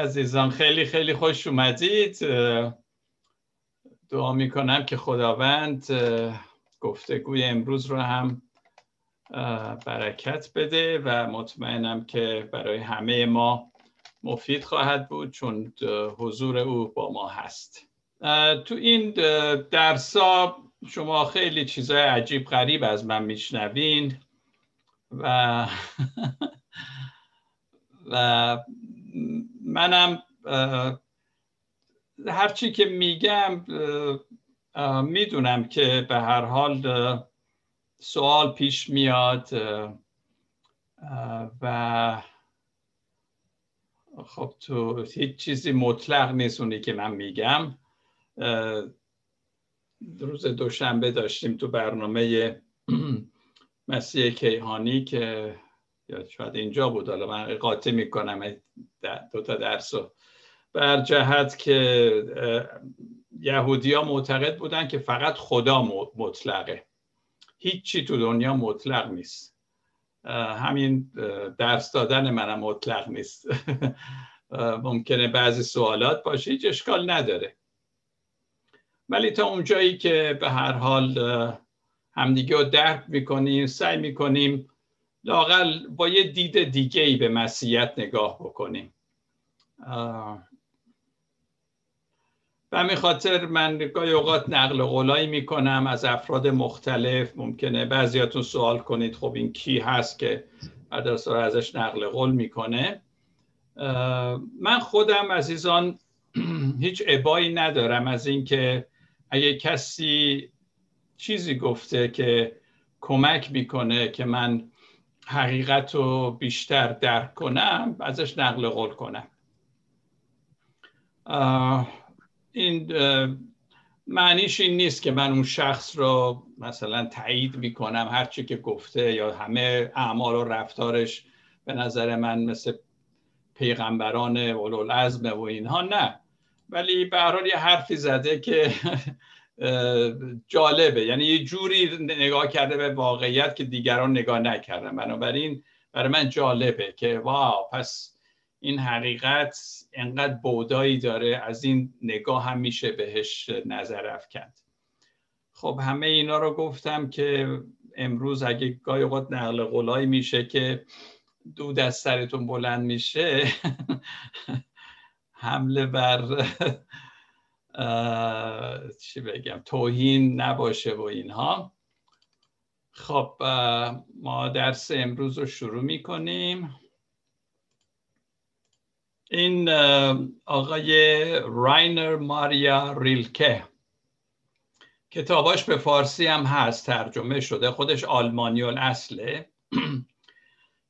عزیزان خیلی خیلی خوش اومدید. دعا می‌کنم که خداوند گفتگوی امروز رو هم برکت بده و مطمئنم که برای همه ما مفید خواهد بود چون حضور او با ما هست. تو این درسا شما خیلی چیزای عجیب غریب از من میشنوین و و منم هرچی که میگم می‌دونم که به هر حال سوال پیش میاد و خب تو هیچ چیزی مطلق نیست اونی که من میگم. روز دوشنبه داشتیم تو برنامه مسیح کیهانی که یا شاید اینجا بود. حالا من قاطی می‌کنم دو تا درس رو. بر جهت که یهودی ها معتقد بودن که فقط خدا مطلقه. هیچی تو دنیا مطلق نیست. همین درس دادن منم مطلق نیست. ممکنه بعضی سوالات باشه هیچ اشکال نداره. ولی تا اونجایی که به هر حال همدیگه رو درک می‌کنیم سعی می‌کنیم لاقل با یه دید دیگه ای به مسیحیت نگاه بکنیم. به همین خاطر من گاهی اوقات نقل قولایی می‌کنم از افراد مختلف. ممکنه بعضیاتون سوال کنید خب این کی هست که بعد ازش نقل قول می‌کنه. من خودم عزیزان هیچ عبایی ندارم از اینکه اگه کسی چیزی گفته که کمک می‌کنه که من حقیقت رو بیشتر درک کنم ازش نقل قول کنم. این معنیش این نیست که من اون شخص رو مثلا تایید می‌کنم هرچی که گفته یا همه اعمال و رفتارش به نظر من مثل پیغمبران اولوالعزم و اینها نه. ولی به یه حرفی زده که جالبه. یعنی یه جوری نگاه کرده به واقعیت که دیگران نگاه نکردن. بنابراین برای من جالبه که واو پس این حقیقت انقدر بودایی داره از این نگاه هم میشه بهش نظر افکند. خب همه اینا رو گفتم که امروز اگه گاهی اوقات نقل قولایی میشه که دود از سرتون بلند میشه حمله بر چی بگم توهین نباشه و اینها. خب ما درس امروز رو شروع می‌کنیم. این آقای راینر ماریا ریلکه. کتاباش به فارسی هم هست ترجمه شده خودش آلمانی اصله.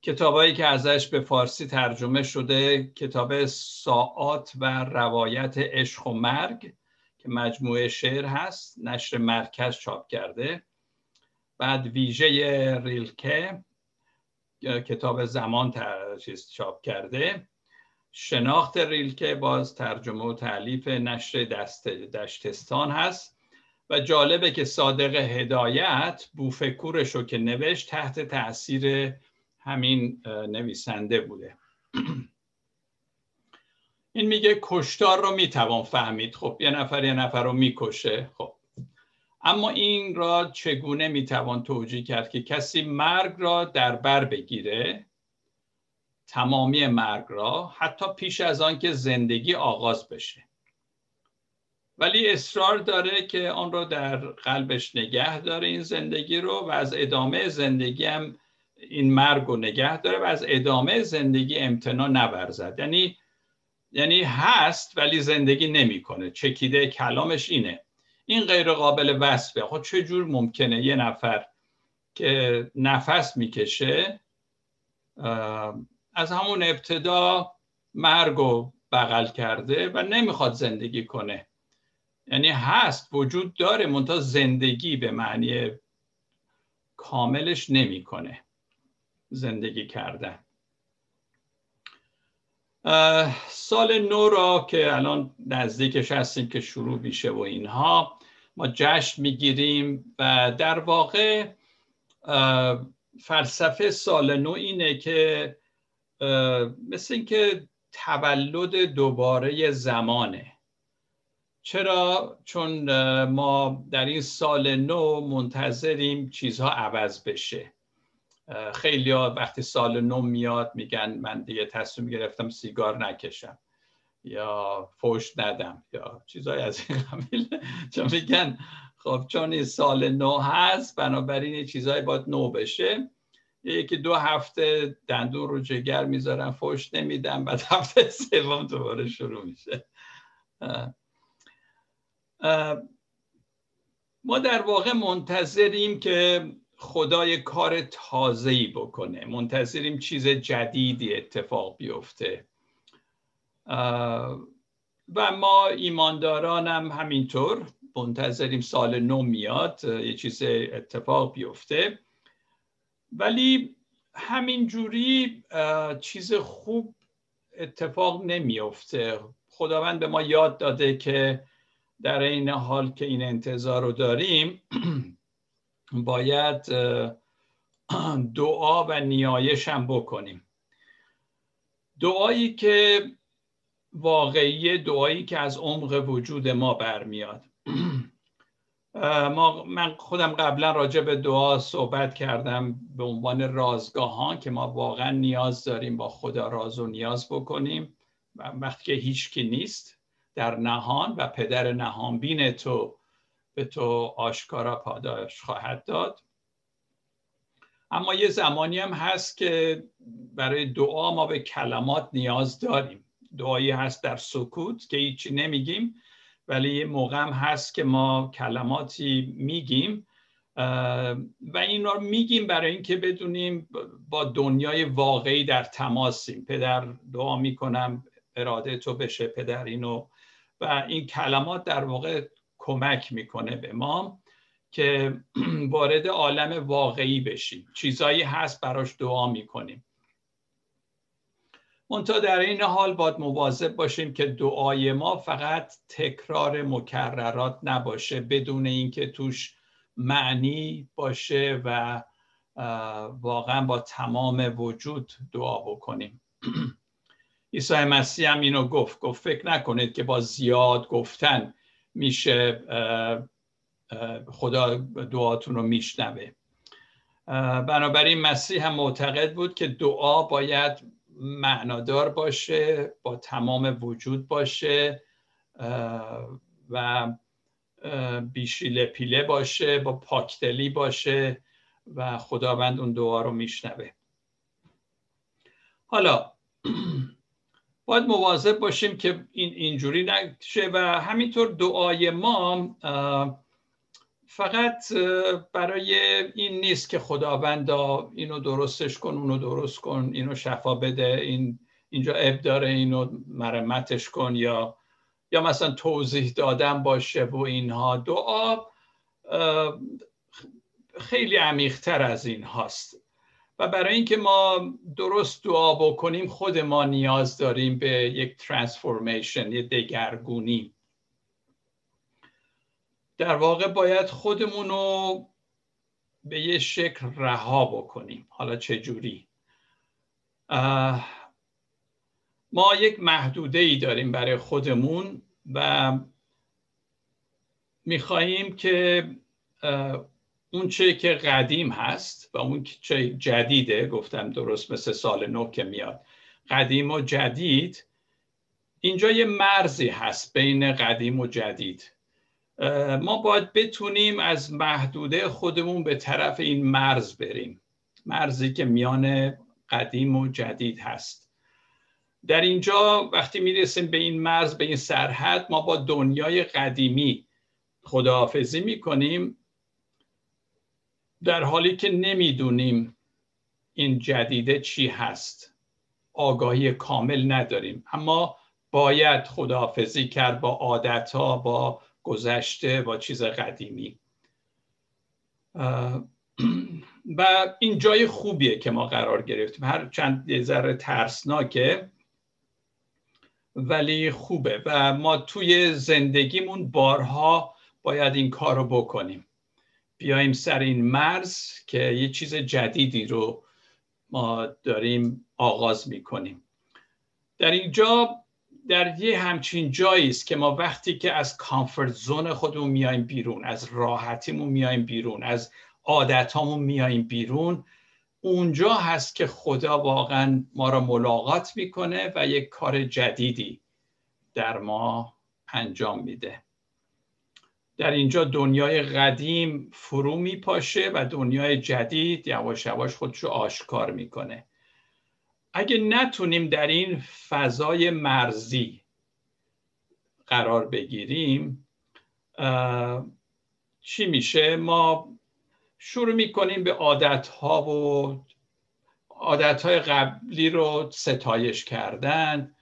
کتابایی که ازش به فارسی ترجمه شده کتاب ساعات و روایت عشق و مرگ که مجموعه شعر هست نشر مرکز چاپ کرده. بعد ویژه ریلکه کتاب زمان چاپ کرده. شناخت ریلکه باز ترجمه و تعلیف نشر دست دشتستان هست. و جالبه که صادق هدایت بوفکورش رو که نوشت تحت تاثیر همین نویسنده بوده. این میگه کشتار رو می‌توان فهمید. خب یه نفر یه نفر رو می‌کشه. خب. اما این را چگونه می‌توان توجیه کرد که کسی مرگ را در بر بگیره؟ تمامی مرگ را حتی پیش از آن که زندگی آغاز بشه. ولی اصرار داره که آن را در قلبش نگه داره این زندگی رو و از ادامه زندگی هم این مرگ رو نگه داره و از ادامه زندگی امتنا نورزد. یعنی یعنی هست ولی زندگی نمی‌کنه. چکیده کلامش اینه. این غیر قابل وصفه. خب چه جور ممکنه یه نفر که نفس می‌کشه از همون ابتدا مرگ رو بغل کرده و نمی‌خواد زندگی کنه. یعنی هست وجود داره منتها زندگی به معنی کاملش نمی‌کنه. زندگی کردن. سال نو را که الان نزدیکش هستیم که شروع میشه و اینها ما جشن می‌گیریم و در واقع فلسفه سال نو اینه که مثل اینکه تولد دوباره زمانه. چرا؟ چون ما در این سال نو منتظریم چیزها عوض بشه. خیلی ها وقتی سال نو میاد میگن من دیگه تصمیم گرفتم سیگار نکشم یا فوش ندم یا چیزهای از این قبیل. چون میگن خب چون سال نو هست بنابراین چیزهای باید نو بشه. یکی دو هفته دندون رو جگر می‌ذارن فوش نمیدن بعد هفته سوم دوباره شروع میشه. ما در واقع منتظریم که خدای کار تازه‌ای بکنه. منتظریم چیز جدیدی اتفاق بیفته. و ما ایمانداران هم همینطور. منتظریم سال نو میاد یه چیز اتفاق بیفته. ولی همینجوری چیز خوب اتفاق نمیفته. خداوند به ما یاد داده که در این حال که این انتظار رو داریم باید دعا و نیایش هم بکنیم. دعایی که واقعی دعایی که از عمق وجود ما برمیاد. ما من خودم قبلا راجع به دعا صحبت کردم به عنوان رازگاهان که ما واقعا نیاز داریم با خدا راز و نیاز بکنیم. وقتی که هیچکی نیست در نهان و پدر نهان بین تو به تو آشکارا پاداش خواهد داد. اما یه زمانی هم هست که برای دعا ما به کلمات نیاز داریم. دعایی هست در سکوت که هیچی نمیگیم ولی یه موقع هم هست که ما کلماتی میگیم. و این رو میگیم برای اینکه بدونیم با دنیای واقعی در تماسیم. پدر دعا می‌کنم اراده تو بشه پدر اینو. و این کلمات در واقع کمک می‌کنه به ما که وارد عالم واقعی بشیم. چیزایی هست براش دعا می‌کنیم. منتها در این حال باید مواظب باشیم که دعای ما فقط تکرار مکررات نباشه بدون اینکه توش معنی باشه و واقعا با تمام وجود دعا بکنیم. عیسی مسیح هم اینو گفت گفت فکر نکنید که با زیاد گفتن میشه خدا دعاتون رو میشنوه. بنابراین مسیح هم معتقد بود که دعا باید معنادار باشه با تمام وجود باشه و بیشیله پیله باشه با پاکدلی باشه و خداوند اون دعا رو میشنوه. حالا باید مواظب باشیم که این اینجوری نشه و همینطور دعای ما فقط برای این نیست که خداوند اینو درستش کن اونو درست کن اینو شفا بده این اینجا اب داره اینو مرمتش کن یا یا مثلا توضیح دادن باشه و اینها. دعا خیلی عمیقتر از این هاست و برای اینکه ما درست دعا بکنیم خود ما نیاز داریم به یک ترانسفورمیشن یه دگرگونی. در واقع باید خودمون رو به یه شکل رها بکنیم. حالا چه جوری؟ ما یک محدوده ای داریم برای خودمون و می‌خواهیم که اون چه که قدیم هست و اون چه جدیده گفتم درست مثل سال نو که میاد. قدیم و جدید اینجا یه مرزی هست بین قدیم و جدید. ما باید بتونیم از محدوده خودمون به طرف این مرز بریم. مرزی که میان قدیم و جدید هست. در اینجا وقتی می‌رسیم به این مرز به این سرحد ما با دنیای قدیمی خداحافظی می‌کنیم. در حالی که نمی‌دونیم این جدیده چی هست. آگاهی کامل نداریم. اما باید خداحافظی کرد با عادت ها با گذشته با چیز قدیمی. و این جای خوبیه که ما قرار گرفتیم. هر چند یه ذره ترسناکه ولی خوبه. و ما توی زندگیمون بارها باید این کار رو بکنیم. بیایم سر این مرز که یه چیز جدیدی رو ما داریم آغاز می‌کنیم. در اینجا در یه همچین جایی است که ما وقتی که از کامفورت زون خودمون میایم بیرون از راحتیمون میایم بیرون از عادتامون میایم بیرون اونجا هست که خدا واقعا ما را ملاقات می‌کنه و یک کار جدیدی در ما انجام میده. در اینجا دنیای قدیم فرو میپاشه و دنیای جدید یواش یواش خودشو آشکار می‌کنه. اگه نتونیم در این فضای مرزی قرار بگیریم چی میشه؟ ما شروع می‌کنیم به عادت ها و عادت های قبلی رو ستایش کردن.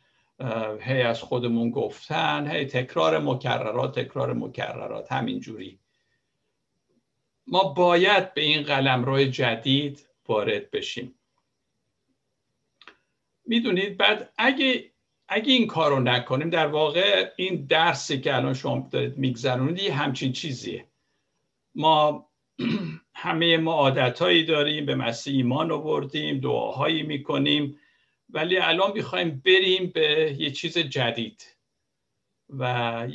هی از خودمون گفتن هی تکرار مکررات تکرار مکررات همینجوری. ما باید به این قلم روی جدید وارد بشیم. می‌دونید بعد اگه اگه این کار رو نکنیم در واقع این درسی که الان شما دارید میگذرونید یه همچین چیزیه. ما همه ما عادتهایی داریم به مسیح ایمان آوردیم دعاهایی می‌کنیم. ولی الان می‌خوایم بریم به یه چیز جدید و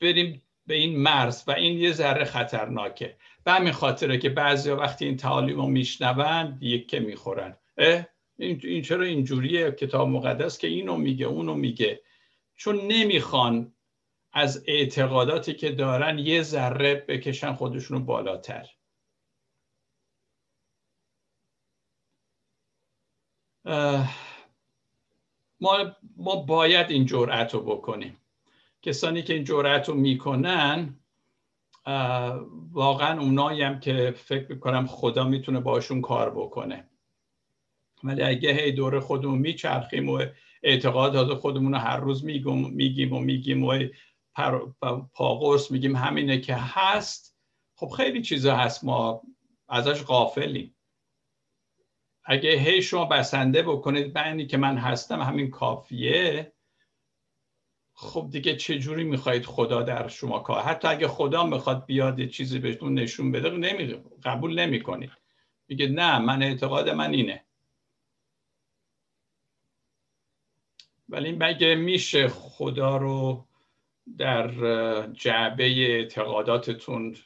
بریم به این مرز و این یه ذره خطرناکه. به همین خاطره که بعضی وقتی این تعالیم رو میشنوند یکه می‌خورن. اه؟ این چرا اینجوریه؟ کتاب مقدس که اینو میگه اونو میگه. چون نمی‌خوان از اعتقاداتی که دارن یه ذره بکشن خودشونو بالاتر. ما, ما باید این جرأت رو بکنیم. کسانی که این جرأت رو می‌کنن واقعا اونایی هم که فکر می‌کنم خدا می‌تونه باشون کار بکنه. ولی اگه هی دور خودمون میچرخیم و اعتقادات خودمون رو هر روز میگیم و میگیم و پاقرس میگیم همینه که هست. خب خیلی چیزا هست ما ازش غافلیم. اگه هی شما بسنده بکنید به که من هستم همین کافیه خب دیگه چه جوری می‌خواهید خدا در شما کار؟ حتی اگه خدا می‌خواد بیاد چیزی بهتون نشون بده نمی... قبول نمی‌کنید. میگه نه من اعتقاد من اینه. ولی مگه میشه خدا رو در جعبه اعتقاداتتون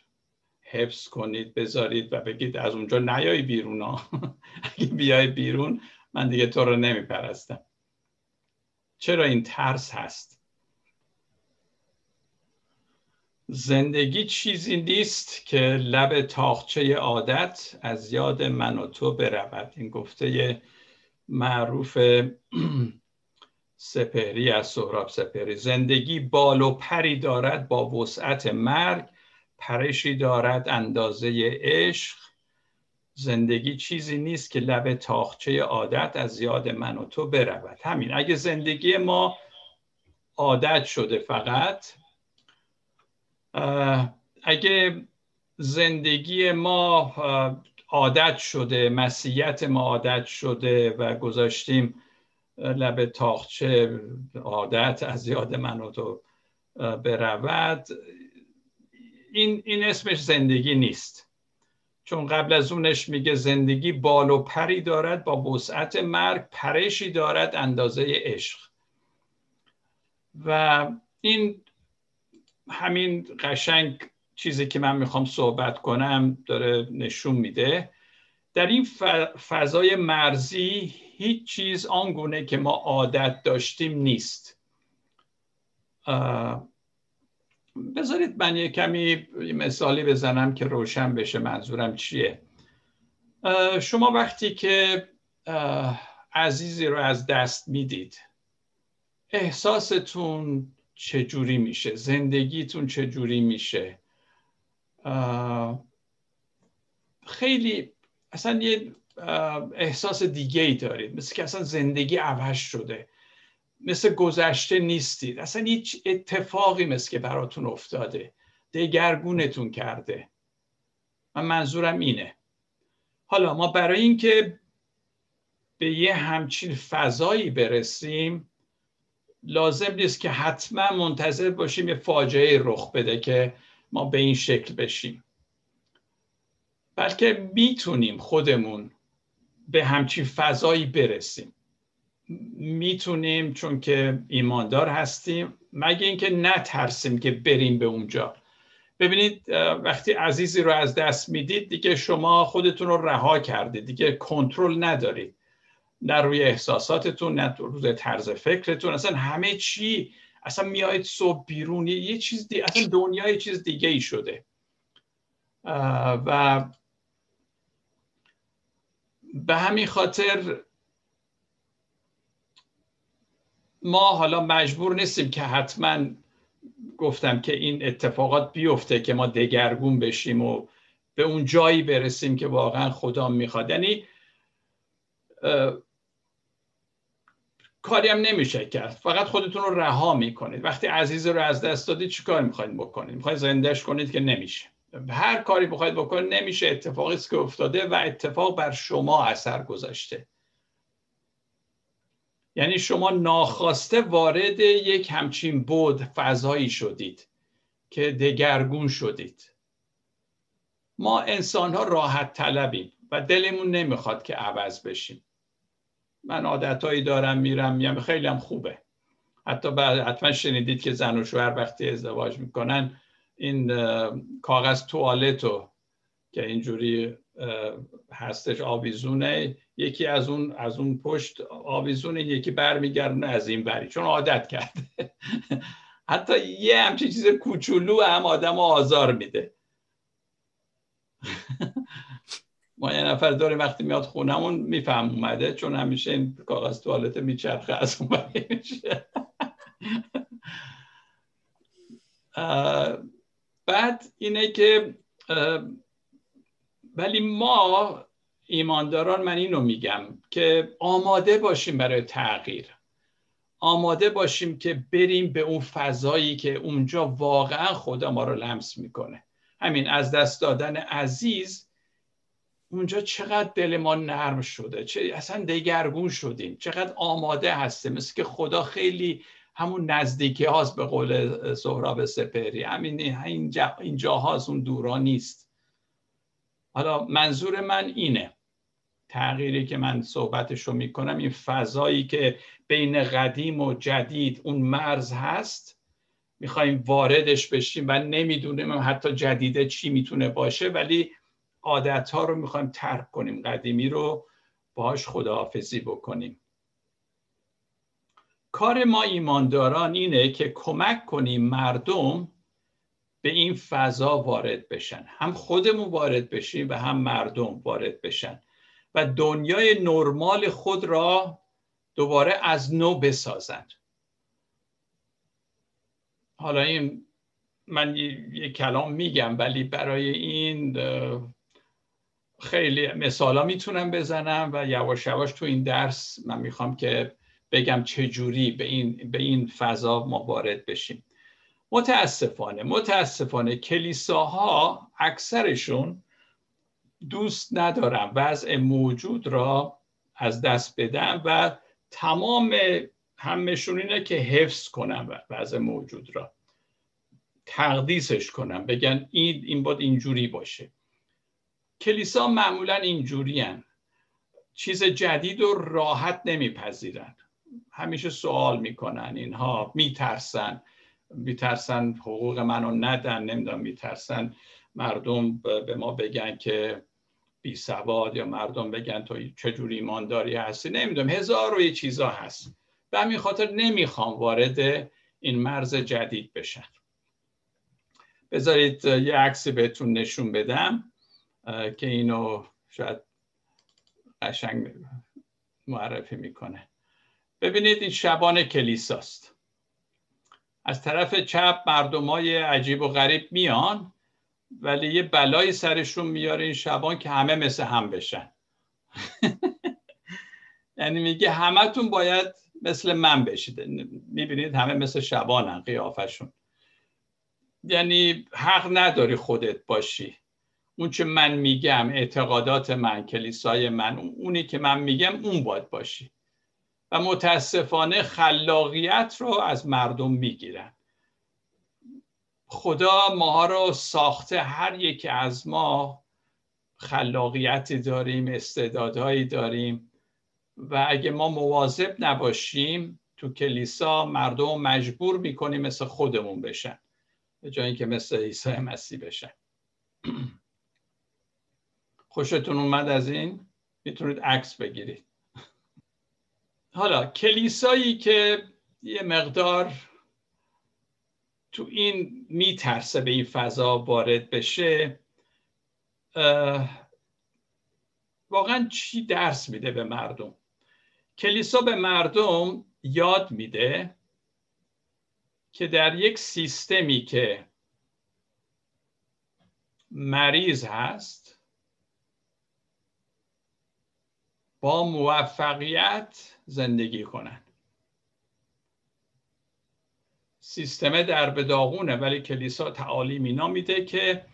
حفظ کنید بذارید و بگید از اونجا نیای بیرون ها. اگه بیای بیرون من دیگه تو رو نمیپرستم. چرا این ترس هست؟ زندگی چیزی نیست که لب تاخچه عادت از یاد من و تو برود. این گفته معروف سپهری از سهراب سپهری. زندگی بال و پری دارد با وسعت مرگ پرشی دارد اندازه عشق. زندگی چیزی نیست که لب تاخچه عادت از یاد من و تو برود. همین اگه زندگی ما عادت شده فقط اگه زندگی ما عادت شده مسیحیت ما عادت شده و گذاشتیم لب تاخچه عادت از یاد من و تو برود این, این اسمش زندگی نیست. چون قبل از اونش میگه زندگی بال و پری دارد با وسعت مرگ پرشی دارد اندازه عشق. و این همین قشنگ چیزی که من می‌خوام صحبت کنم داره نشون میده. در این فضای مرزی هیچ چیز آنگونه که ما عادت داشتیم نیست. بذارید من یه کمی مثالی بزنم که روشن بشه منظورم چیه؟ شما وقتی که عزیزی رو از دست می‌دید احساستون چجوری میشه؟ زندگیتون چجوری میشه؟ خیلی اصلا یه احساس دیگه ای دارید مثل که اصلا زندگی عوض شده. مثل گذشته نیستید. اصلا هیچ اتفاقی مثل که براتون افتاده. دگرگونتون کرده. من منظورم اینه. حالا ما برای اینکه به یه همچین فضایی برسیم لازم نیست که حتما منتظر باشیم یه فاجعه رخ بده که ما به این شکل بشیم. بلکه می‌تونیم خودمون به همچین فضایی برسیم. می‌تونیم چون که ایماندار هستیم مگه اینکه نترسیم که بریم به اونجا. ببینید وقتی عزیزی رو از دست می‌دید دیگه شما خودتون رو رها کردید دیگه کنترل ندارید. نه روی احساساتتون نه روی طرز فکرتون. اصلا همه چی اصلا میایید صبح بیرون یه چیز دی... اصلا دنیا یه چیز دیگه ای شده و به همین خاطر ما حالا مجبور نیستیم که حتما گفتم که این اتفاقات بیفته که ما دگرگون بشیم و به اون جایی برسیم که واقعا خدا می‌خواد. یعنی کاری هم نمیشه کرد. فقط خودتون رو رها می‌کنید. وقتی عزیز رو از دست دادید چی کار می‌خواید بکنید؟ می‌خواید زندهش کنید که نمیشه. هر کاری بخواید بکنید نمیشه. اتفاقی که افتاده و اتفاق بر شما اثر گذاشته. یعنی شما ناخواسته وارد یک همچین بود فضایی شدید که دگرگون شدید. ما انسان ها راحت طلبیم و دلمون نمی‌خواد که عوض بشیم. من عادتهایی دارم میرم میام خیلی هم خوبه. حتی بعد حتما شنیدید که زن و شوهر وقتی ازدواج می‌کنن این کاغذ توالتو که اینجوری هستش آویزونه. یکی از اون از اون پشت آویزونه یکی برمیگردونه از این بری چون عادت کرده. حتی یه همچین چیز کوچولو هم آدم آزار میده. ما یه نفر داریم وقتی میاد خونمون میفهم اومده چون همیشه این کاغذ توالت میچرخه از اون میشه. بعد اینه که ولی ما ایمانداران من اینو میگم که آماده باشیم برای تغییر. آماده باشیم که بریم به اون فضایی که اونجا واقعا خدا ما رو لمس می‌کنه. همین از دست دادن عزیز اونجا چقدر دل ما نرم شده چه اصلا دگرگون شدیم چقدر آماده هسته مثل که خدا خیلی همون نزدیکی هاست به قول سهراب سپری همین اینجا اینجا اون دورا نیست. حالا منظور من اینه. تغییری که من صحبتش رو می‌کنم این فضایی که بین قدیم و جدید اون مرز هست می‌خوایم واردش بشیم و نمی‌دونیم حتی جدیده چی می‌تونه باشه ولی عادت ها رو می‌خوایم ترک کنیم قدیمی رو باهاش خداحافظی بکنیم. کار ما ایمانداران اینه که کمک کنیم مردم به این فضا وارد بشن. هم خودمون وارد بشیم و هم مردم وارد بشن. و دنیای نرمال خود را دوباره از نو بسازند حالا این من یه کلام میگم ولی برای این خیلی مثالا می‌تونم بزنم و یواش یواش تو این درس من می‌خوام که بگم چجوری به این, به این فضا ما وارد بشیم. متاسفانه متاسفانه کلیساها اکثرشون دوست ندارم وضع موجود را از دست بدم و تمام همشون اینه که حفظ کنم وضع موجود را تقدیسش کنم بگن این این باید اینجوری باشه. کلیسا معمولا اینجوری هن. چیز جدید و راحت نمیپذیرن. همیشه سوال می‌کنن اینها میترسن. میترسن حقوق منو ندن نمی‌دونم میترسن مردم به ما بگن که بی سواد یا مردم بگن تو چجوری ایمانداری هستی. نمی‌دونم هزار و یه چیزا هست. به همین خاطر نمی‌خوام وارد این مرز جدید بشن بذارید یه عکسی بهتون نشون بدم که اینو شاید قشنگ معرفی می‌کنه. ببینید این شبان کلیساست. از طرف چپ مردمای عجیب و غریب میان ولی یه بلایی سرشون میاره این شبان که همه مثل هم بشن. یعنی میگه همتون باید مثل من بشید. می‌بینید همه مثل شبانن قیافشون. یعنی حق نداری خودت باشی. اون چه من میگم اعتقادات من کلیسای من اونی که من میگم اون باید باشی. و متاسفانه خلاقیت رو از مردم می‌گیرن. خدا ماها رو ساخته هر یکی از ما خلاقیتی داریم استعدادهایی داریم و اگه ما مواظب نباشیم تو کلیسا مردم مجبور می‌کنیم مثل خودمون بشن به جای اینکه مثل عیسی مسیح بشن. خوشتون اومد از این؟ می‌تونید عکس بگیرید. حالا کلیسایی که یه مقدار تو این میترسه به این فضا وارد بشه واقعا چی درس میده به مردم؟ کلیسا به مردم یاد میده که در یک سیستمی که مریض هست با موفقیت زندگی کنن. سیستم در به داغونه ولی کلیسا تعالیم اینا میده که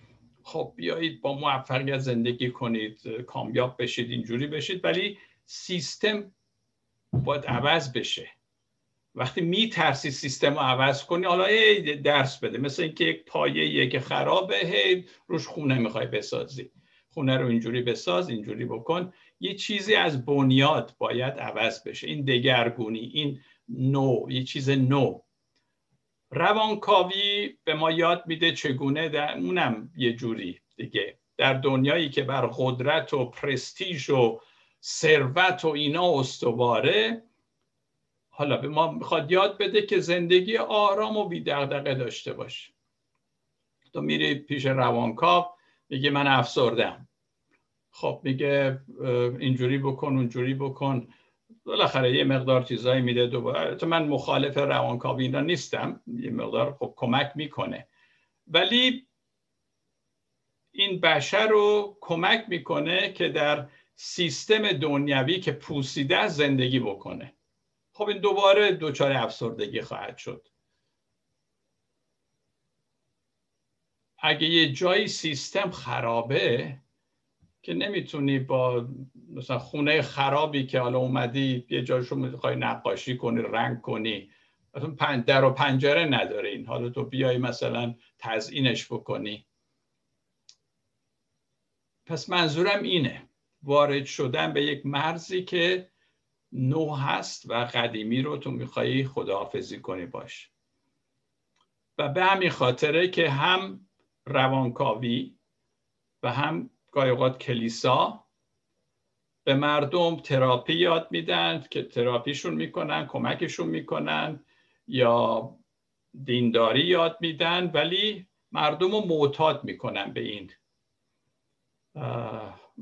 خب بیایید با موفقیت زندگی کنید کامیاب بشید اینجوری بشید ولی سیستم باید عوض بشه. وقتی میترسی سیستم رو عوض کنی حالا ای درس بده مثل اینکه یک پایه که خرابه هی روش خونه می‌خوای بسازی. خونه رو اینجوری بساز اینجوری بکن. یه چیزی از بنیاد باید عوض بشه. این دگرگونی این نو یه چیز نو روانکاوی به ما یاد میده چگونه در اونم یه جوری دیگه. در دنیایی که بر قدرت و پرستیژ و ثروت و اینا استواره حالا به ما می‌خواد یاد بده که زندگی آرام و بیدغدغه داشته باش تو میری پیش روانکاو میگه من افسردم خب میگه اینجوری بکن اونجوری بکن. بالاخره یه مقدار چیزایی میده دوباره. تو من مخالف روانکاوی اینا نیستم. یه مقدار خب کمک می‌کنه. ولی این بشر رو کمک می‌کنه که در سیستم دنیوی که پوسیده زندگی بکنه. خب این دوباره دچار افسردگی خواهد شد. اگه یه جایی سیستم خرابه که نمی‌تونی با مثلا خونه خرابی که حالا اومدی یه جاشو می‌خوای نقاشی کنی رنگ کنی مثلا در و پنجره نداره این. حالا تو بیای مثلا تزئینش بکنی. پس منظورم اینه. وارد شدن به یک مرزی که نو هست و قدیمی رو تو میخوایی خداحافظی کنی باش. و به همین خاطره که هم روانکاوی و هم گاهی اوقات کلیسا به مردم تراپی یاد میدن که تراپیشون می‌کنن کمکشون می‌کنن یا دینداری یاد میدن ولی مردم رو معتاد می‌کنن به این.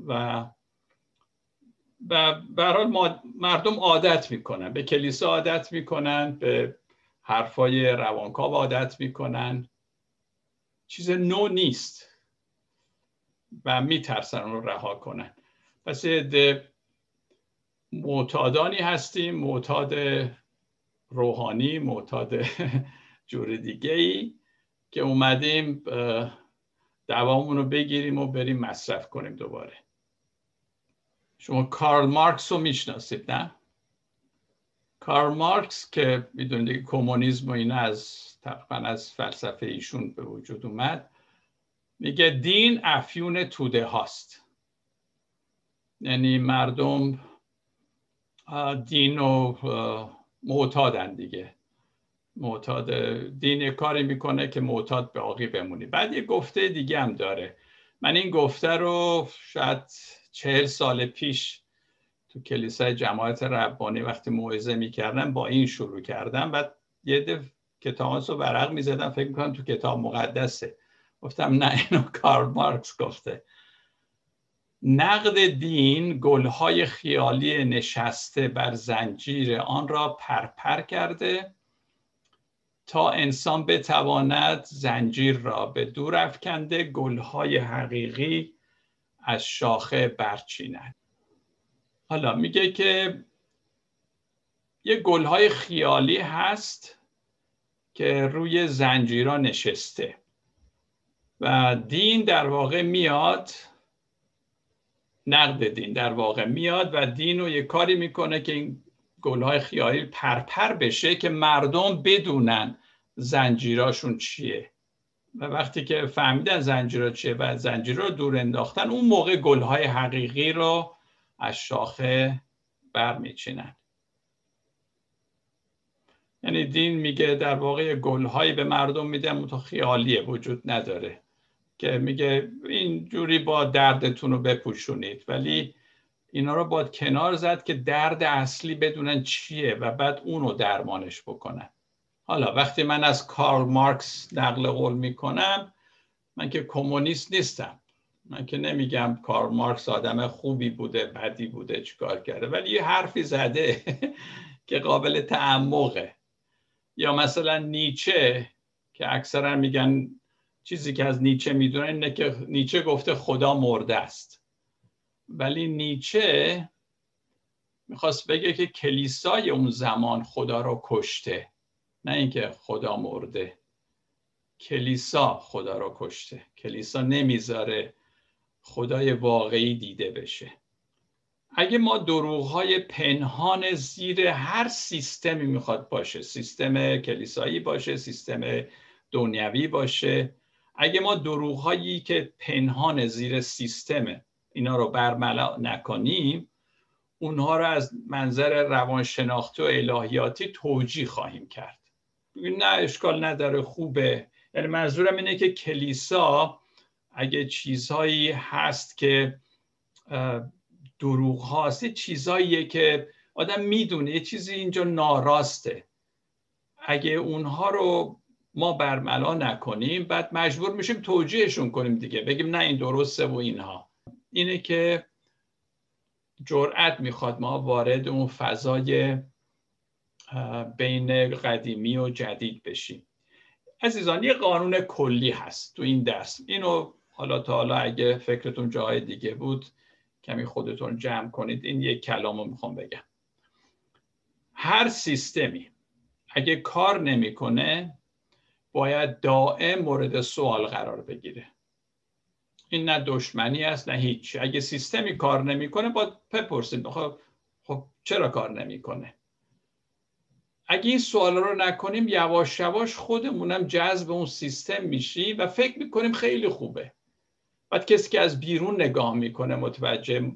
و و برحال مردم عادت می‌کنن به کلیسا عادت می‌کنن به حرفای روانکاو عادت می‌کنن. چیز نو نیست. و میترسن رو رها کنن. پس معتادانی هستیم معتاد روحانی معتاد جور دیگه ای که اومدیم دوامون رو بگیریم و بریم مصرف کنیم دوباره. شما کارل مارکس رو می‌شناسید نه؟ کارل مارکس که می‌دونید کمونیسم و اینا از تقریبا از فلسفه ایشون به وجود اومد. میگه دین افیون توده هاست. یعنی مردم دین و معتادن دیگه. معتاد دین کاری می‌کنه که معتاد باقی بمونی. بعد یه گفته دیگه هم داره. من این گفته رو شاید چهل سال پیش تو کلیسای جماعت ربانی وقتی موعظه می‌کردم با این شروع کردم. بعد یه دفعه کتاب رو ورق می‌زدم. فکر می‌کنم تو کتاب مقدسه. گفتم نه اینو کار مارکس گفته. نقد دین گلهای خیالی نشسته بر زنجیر آن را پرپر کرده تا انسان بتواند زنجیر را به دور افکنده گلهای حقیقی از شاخه برچیند. حالا میگه که یه گلهای خیالی هست که روی زنجیرا نشسته. و دین در واقع میاد نقد دین در واقع میاد و دین رو یه کاری می‌کنه که این گلهای خیالی پرپر بشه که مردم بدونن زنجیراشون چیه. و وقتی که فهمیدن زنجیرا چیه و زنجیرا رو دور انداختن اون موقع گلهای حقیقی رو از شاخه برمیچینن. یعنی دین میگه در واقع گلهایی به مردم میده تا خیالیه وجود نداره. که میگه اینجوری با دردتون رو بپوشونید. ولی اینا رو باید کنار زد که درد اصلی بدونن چیه و بعد اونو درمانش بکنن. حالا وقتی من از کارل مارکس نقل قول می‌کنم من که کمونیست نیستم. من که نمیگم کارل مارکس آدم خوبی بوده بدی بوده چیکار کرده. ولی یه حرفی زده که قابل تعمقه. یا مثلا نیچه که اکثرا میگن چیزی که از نیچه می‌دونن اینه که نیچه گفته خدا مرده است. ولی نیچه می‌خواست بگه که کلیسای اون زمان خدا رو کشته. نه اینکه خدا مرده. کلیسا خدا رو کشته. کلیسا نمی‌ذاره خدای واقعی دیده بشه. اگه ما دروغ های پنهان زیر هر سیستمی می‌خواد باشه سیستم کلیسایی باشه سیستم دنیوی باشه اگه ما دروغ هایی که پنهان زیر سیستم اینا رو برملا نکنیم اونها رو از منظر روانشناختی و الهیاتی توجیه خواهیم کرد. نه اشکال نداره خوبه. یعنی منظورم اینه که کلیسا اگه چیزهایی هست که دروغ هاست یه که آدم می‌دونه یه چیزی اینجا ناراسته. اگه اونها رو ما برملا نکنیم بعد مجبور میشیم توجیهشون کنیم دیگه. بگیم نه این درسته و اینها. اینه که جرأت می‌خواد ما وارد اون فضای بین قدیمی و جدید بشیم. عزیزان یه قانون کلی هست تو این درس اینو حالا تا حالا اگه فکرتون جاهای دیگه بود کمی خودتون جمع کنید. این یک کلام رو می‌خوام بگم. هر سیستمی اگه کار نمی‌کنه باید دائم مورد سوال قرار بگیره. این نه دشمنی است نه هیچ. اگه سیستمی کار نمی‌کنه باید بپرسید خب خب چرا کار نمی‌کنه؟ اگه این سوال رو نکنیم یواش یواش خودمونم جذب اون سیستم میشیم و فکر می‌کنیم خیلی خوبه. بعد کسی که از بیرون نگاه می‌کنه متوجه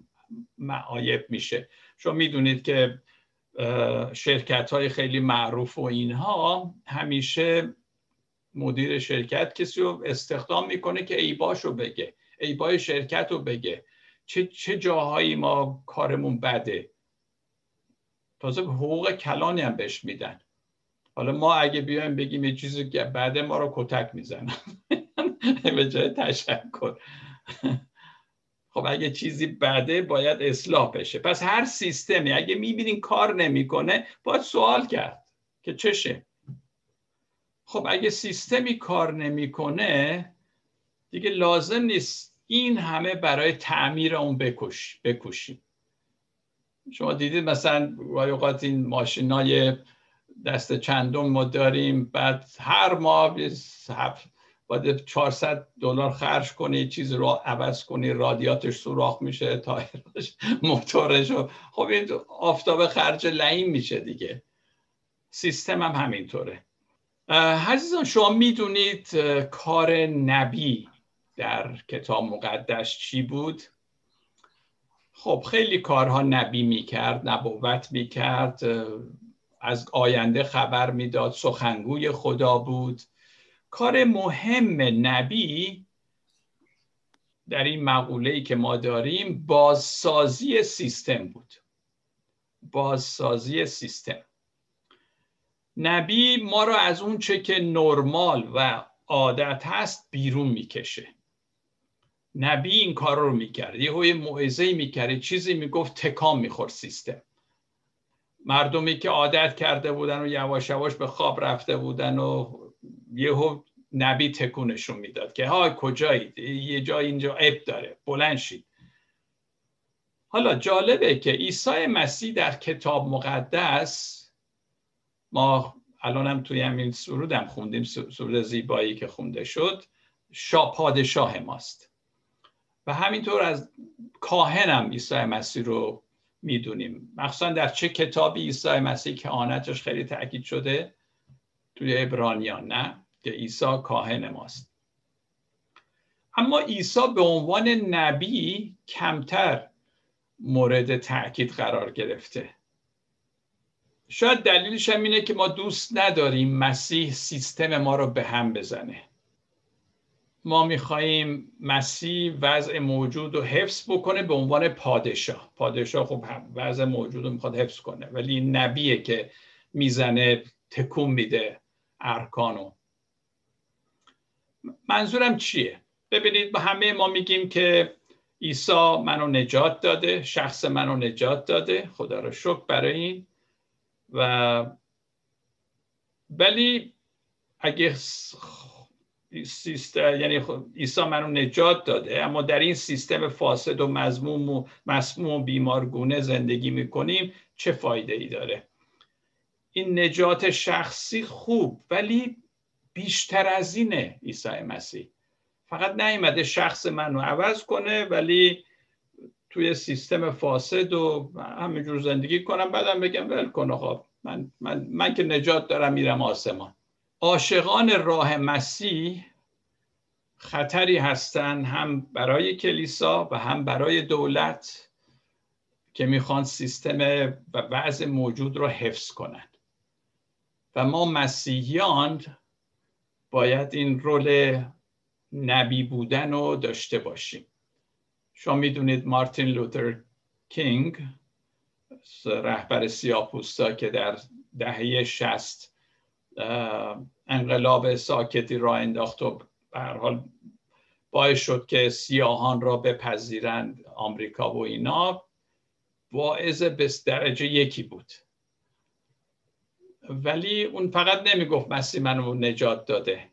معایب میشه. شما می‌دونید که شرکت های خیلی معروف و اینها همیشه مدیر شرکت کسی رو استخدام می‌کنه که ایباش رو بگه ایبای شرکت رو بگه. چه, چه جاهایی ما کارمون بده؟ تازه حقوق کلانی هم بهش میدن. حالا ما اگه بیایم بگیم یه چیزی که بعد ما رو کتک می‌زنن. به جای تشکر. خب اگه چیزی بده باید اصلاح بشه. پس هر سیستمی اگه می‌بینین کار نمی‌کنه باید سوال کرد که چشه. خب اگه سیستمی کار نمی‌کنه دیگه لازم نیست این همه برای تعمیر اون بکش بکشیم. شما دیدید مثلا اوقات این ماشینای دست چندم ما داریم بعد هر ماه باید 400 دلار خرج کنی چیز رو عوض کنی رادیاتش سوراخ میشه تایرش موتورش خب این آفتاب خرج لعین میشه دیگه. سیستم هم همینطوره. عزیزان شما می‌دونید کار نبی در کتاب مقدس چی بود؟ خب خیلی کارها نبی می‌کرد نبوت می‌کرد از آینده خبر می‌داد سخنگوی خدا بود. کار مهم نبی در این مقوله ای که ما داریم بازسازی سیستم بود. بازسازی سیستم. نبی ما را از اون چه که نرمال و عادت هست بیرون می‌کشه. نبی این کار رو می‌کرد. یه موعظه می‌کرد. چیزی می‌گفت تکام می‌خورد سیستم. مردمی که عادت کرده بودن و یواش یواش به خواب رفته بودن و یهو نبی تکونشون می‌داد که های کجایید یه جای اینجا اب داره. بلند شید. حالا جالبه که عیسی مسیح در کتاب مقدس ما الانم توی همین سرودم خوندیم سرود زیبایی که خونده شد. شا پادشاه ماست. و همینطور از کاهنم عیسی مسیح رو می‌دونیم. مخصوصا در چه کتابی عیسی مسیح که آنتش خیلی تاکید شده؟ توی ابرانیان نه؟ که عیسی کاهن ماست. اما عیسی به عنوان نبی کمتر مورد تاکید قرار گرفته. شاید دلیلش هم اینه که ما دوست نداریم مسیح سیستم ما رو به هم بزنه. ما میخواییم مسیح وضع موجود رو حفظ بکنه به عنوان پادشاه. پادشاه خب وضع موجود رو می‌خواد حفظ کنه ولی نبیه که می‌زنه تکون میده ارکانو منظورم چیه؟ ببینید با همه ما میگیم که عیسی منو نجات داده شخص منو نجات داده خدا رو شکر برای این. و ولی اگه سیستم یعنی عیسی منو نجات داده اما در این سیستم فاسد و مزموم و مسموم و بیمارگونه زندگی می‌کنیم چه فایده ای داره؟ این نجات شخصی خوب ولی بیشتر از اینه عیسی مسیح. فقط نیومده شخص منو عوض کنه ولی توی سیستم فاسد و همینجور زندگی کنم. بعدم بگم ول کن آقا. من, من, من که نجات دارم میرم آسمان. عاشقان راه مسیح خطری هستند هم برای کلیسا و هم برای دولت که می‌خوان سیستم و وضع موجود رو حفظ کنند و ما مسیحیان باید این رول نبی بودن رو داشته باشیم. شما می‌دونید مارتین لوتر کینگ رهبر سیاپوستا که در دهه شست انقلاب ساکتی را انداخت و به حال باعث شد که سیاهان را بپذیرند آمریکا و اینا واعظ به درجه یکی بود. ولی اون فقط نمی‌گفت مسیح منو نجات داده.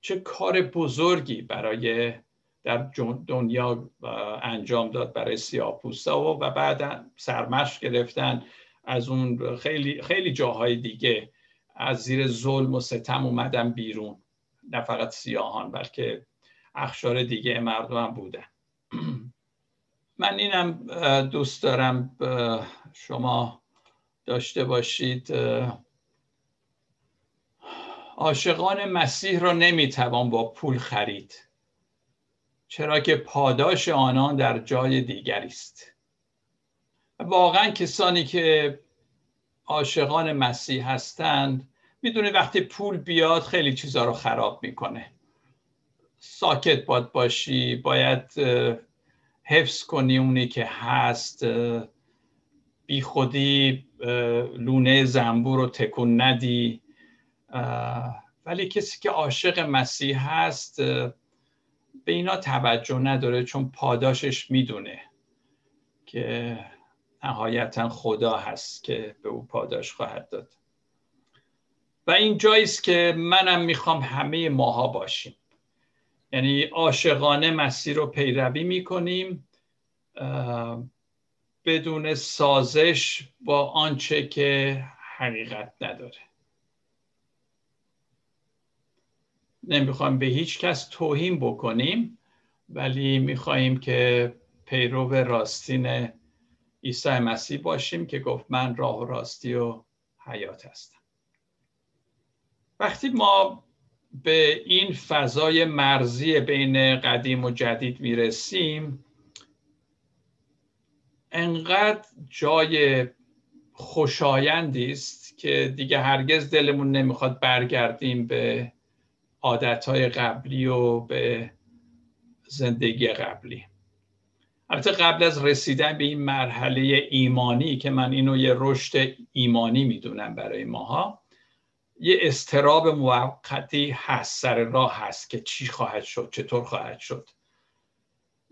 چه کار بزرگی برای در دنیا انجام داد برای سیاپوستا و, و بعد سرمشق گرفتن از اون خیلی, خیلی جاهای دیگه. از زیر ظلم و ستم اومدن بیرون. نه فقط سیاهان بلکه اخشار دیگه مردم هم بودن. من اینم دوست دارم شما داشته باشید عاشقان مسیح را نمی‌توان با پول خرید. چرا که پاداش آنان در جای دیگری است. واقعا کسانی که عاشقان مسیح هستند می‌دونه وقتی پول بیاد خیلی چیزها رو خراب می‌کنه. ساکت باد باشی باید حفظ کنی اونی که هست بی خودی لونه زنبور رو تکون ندی. ولی کسی که عاشق مسیح هست به اینا توجه نداره چون پاداشش می‌دونه که نهایتا خدا هست که به او پاداش خواهد داد. و این جاییست که منم می‌خوام همه ماها باشیم. یعنی عاشقانه مسیر رو پیروی می‌کنیم بدون سازش با آنچه که حقیقت نداره. نمی‌خوایم به هیچ کس توهین بکنیم ولی می‌خواهیم که پیرو راستین عیسی مسیح باشیم که گفت من راه و راستی و حیات هستم. وقتی ما به این فضای مرزی بین قدیم و جدید می‌رسیم انقدر جای خوشایندی است که دیگه هرگز دلمون نمی‌خواد برگردیم به عادتهای قبلی و به زندگی قبلی. البته قبل از رسیدن به این مرحله ایمانی که من اینو یه رشد ایمانی می‌دونم برای ماها یه استراب موقتی هست سر راه هست که چی خواهد شد چطور خواهد شد.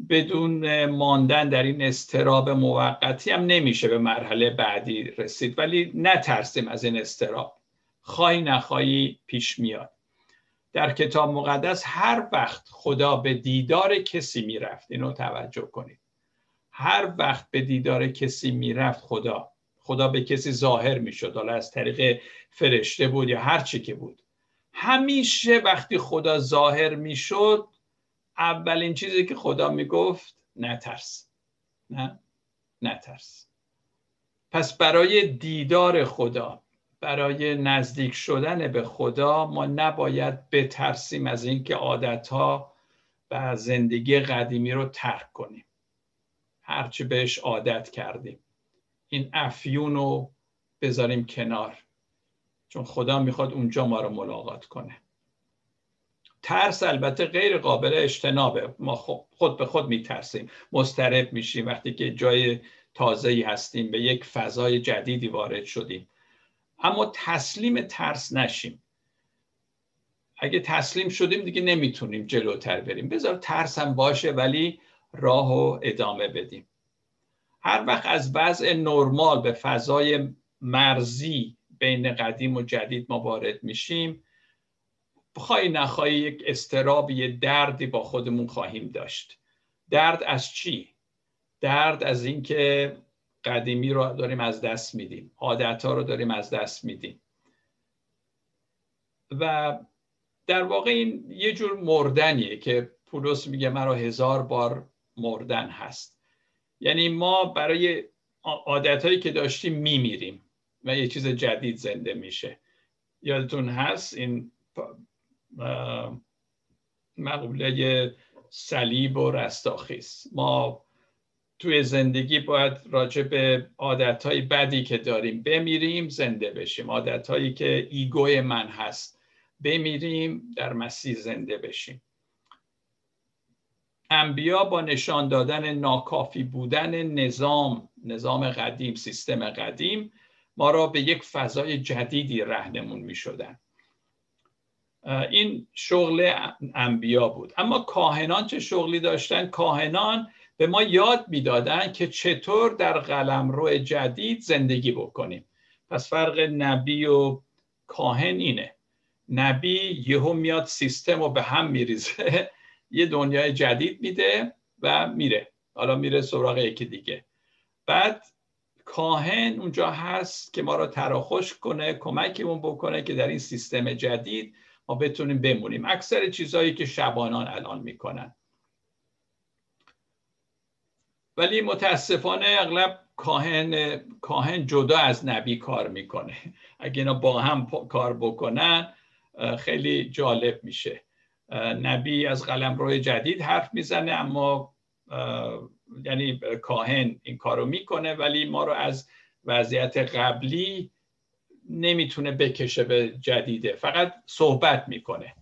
بدون ماندن در این استراب موقتی هم نمیشه به مرحله بعدی رسید ولی نترسیم از این استراب. خواهی نخواهی پیش میاد. در کتاب مقدس هر وقت خدا به دیدار کسی می‌رفت اینو توجه کنید. هر وقت به دیدار کسی می‌رفت خدا خدا به کسی ظاهر می‌شد حالا از طریق فرشته بود یا هر چی که بود. همیشه وقتی خدا ظاهر می‌شد اولین چیزی که خدا می‌گفت نترس. نه؟ نترس. پس برای دیدار خدا برای نزدیک شدن به خدا ما نباید بترسیم از اینکه عادتها و زندگی قدیمی رو ترک کنیم. هرچی بهش عادت کردیم. این افیون رو بذاریم کنار. چون خدا می‌خواد اونجا ما رو ملاقات کنه. ترس البته غیر قابل اجتنابه. ما خود به خود میترسیم. مسترب میشیم. وقتی که جای تازه‌ای هستیم به یک فضای جدیدی وارد شدیم. اما تسلیم ترس نشیم. اگه تسلیم شدیم دیگه نمی‌تونیم جلوتر بریم. بذار ترس هم باشه ولی راه و ادامه بدیم. هر وقت از وضع نرمال به فضای مرزی بین قدیم و جدید ما وارد میشیم بخوای نخواهی یک استراب یه دردی با خودمون خواهیم داشت. درد از چی؟ درد از اینکه قدیمی رو داریم از دست میدیم. عادت ها رو داریم از دست میدیم. و در واقع این یه جور مردنیه که پولس میگه مرا هزار بار مردن هست. یعنی ما برای عادت هایی که داشتیم میمیریم و یه چیز جدید زنده میشه. یادتون هست این مقوله صلیب و رستاخیز. ما توی زندگی باید راجع به عادتهای بدی که داریم بمیریم زنده بشیم. عادتهایی که ایگوی من هست بمیریم در مسیح زنده بشیم. انبیا با نشان دادن ناکافی بودن نظام نظام قدیم سیستم قدیم ما را به یک فضای جدیدی رهنمون می شدن. این شغل انبیا بود. اما کاهنان چه شغلی داشتن؟ کاهنان به ما یاد می‌دادن که چطور در قلمرو جدید زندگی بکنیم. پس فرق نبی و کاهن اینه. نبی یهو میاد سیستم رو به هم میریزه یه دنیای جدید میده و میره. حالا میره سراغ یکی دیگه. بعد کاهن اونجا هست که ما رو تراخوش کنه کمکمون بکنه که در این سیستم جدید ما بتونیم بمونیم. اکثر چیزهایی که شبانان الان می‌کنن. ولی متاسفانه اغلب کاهن کاهن جدا از نبی کار می‌کنه. اگه اینا با هم کار بکنن خیلی جالب میشه. نبی از قلم روی جدید حرف می‌زنه اما یعنی کاهن این کارو می‌کنه ولی ما رو از وضعیت قبلی نمی‌تونه بکشه به جدیده. فقط صحبت می‌کنه.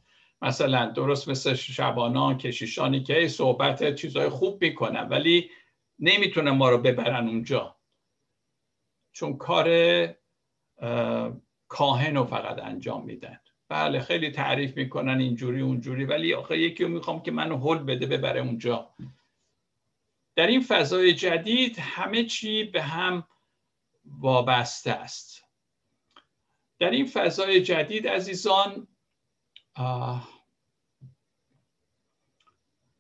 مثلا درست مثل شبانان کشیشانی که صحبت چیزهای خوب می‌کنن ولی نمی‌تونه ما رو ببرن اونجا. چون کار کاهن رو فقط انجام میدن. بله خیلی تعریف می‌کنن اینجوری اونجوری ولی آخه یکی رو می‌خوام که منو حل بده ببره اونجا. در این فضای جدید همه چی به هم وابسته است. در این فضای جدید عزیزان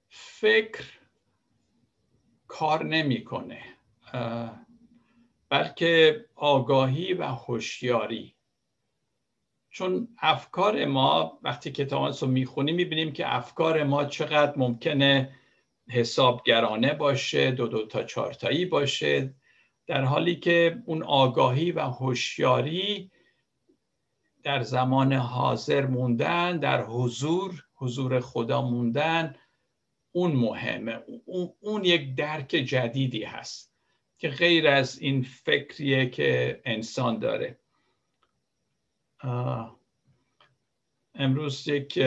فکر کار نمی‌کنه بلکه آگاهی و هوشیاری. چون افکار ما وقتی کتاب رو می‌خونیم می‌بینیم که افکار ما چقدر ممکنه حسابگرانه باشه دو دو تا چارتایی باشه در حالی که اون آگاهی و هوشیاری در زمان حاضر موندن در حضور حضور خدا موندن اون مهمه. اون یک درک جدیدی هست که غیر از این فکریه که انسان داره. امروز یک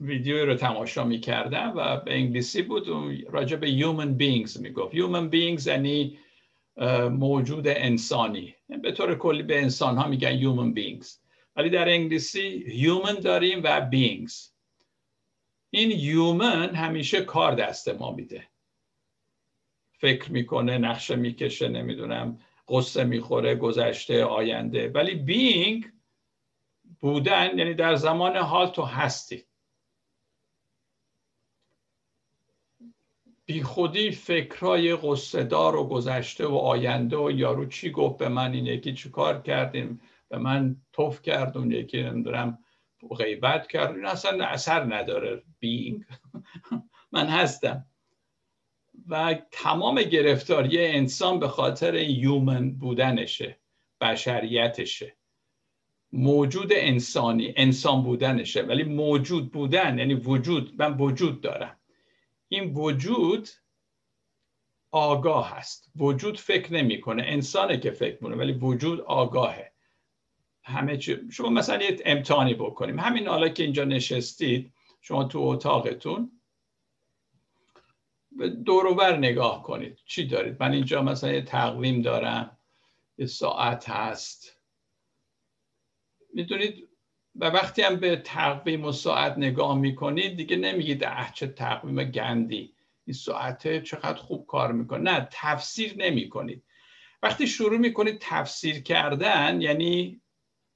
ویدیوی رو تماشا می کردم و به انگلیسی بود. راجع به human beings می گفت human beings یعنی موجود انسانی. به طور کلی به انسان ها میگن human beings. ولی در انگلیسی human داریم و beings. این human همیشه کار دست ما میده. فکر می‌کنه نقشه می‌کشه نمی‌دونم قصه می‌خوره گذشته آینده. ولی being بودن یعنی در زمان حال تو هستی. بی خودی فکرای قصدار و گذشته و آینده و یارو چی گفت به من؟ این یکی چی کار کردیم؟ به من توف کرد اون یکی نمی‌دونم غیبت کرد. این اصلا اثر نداره. بینگ من هستم. و تمام گرفتاری انسان به خاطر یومن بودنشه بشریتشه. موجود انسانی انسان بودنشه. ولی موجود بودن یعنی وجود من وجود دارم. این وجود آگاه هست. وجود فکر نمی‌کنه. انسانه که فکر کنه ولی وجود آگاهه. همه چی. شما مثلا یه امتحانی بکنیم. همین حالا که اینجا نشستید شما تو اتاقتون به دوروبر نگاه کنید. چی دارید؟ من اینجا مثلا یه تقویم دارم. یه ساعت هست. می‌دونید؟ و وقتی هم به تقویم و ساعت نگاه می‌کنید دیگه نمیگید اه چه تقویم گندی. این ساعته چقدر خوب کار می‌کنه. نه تفسیر نمی کنید وقتی شروع می‌کنید تفسیر کردن یعنی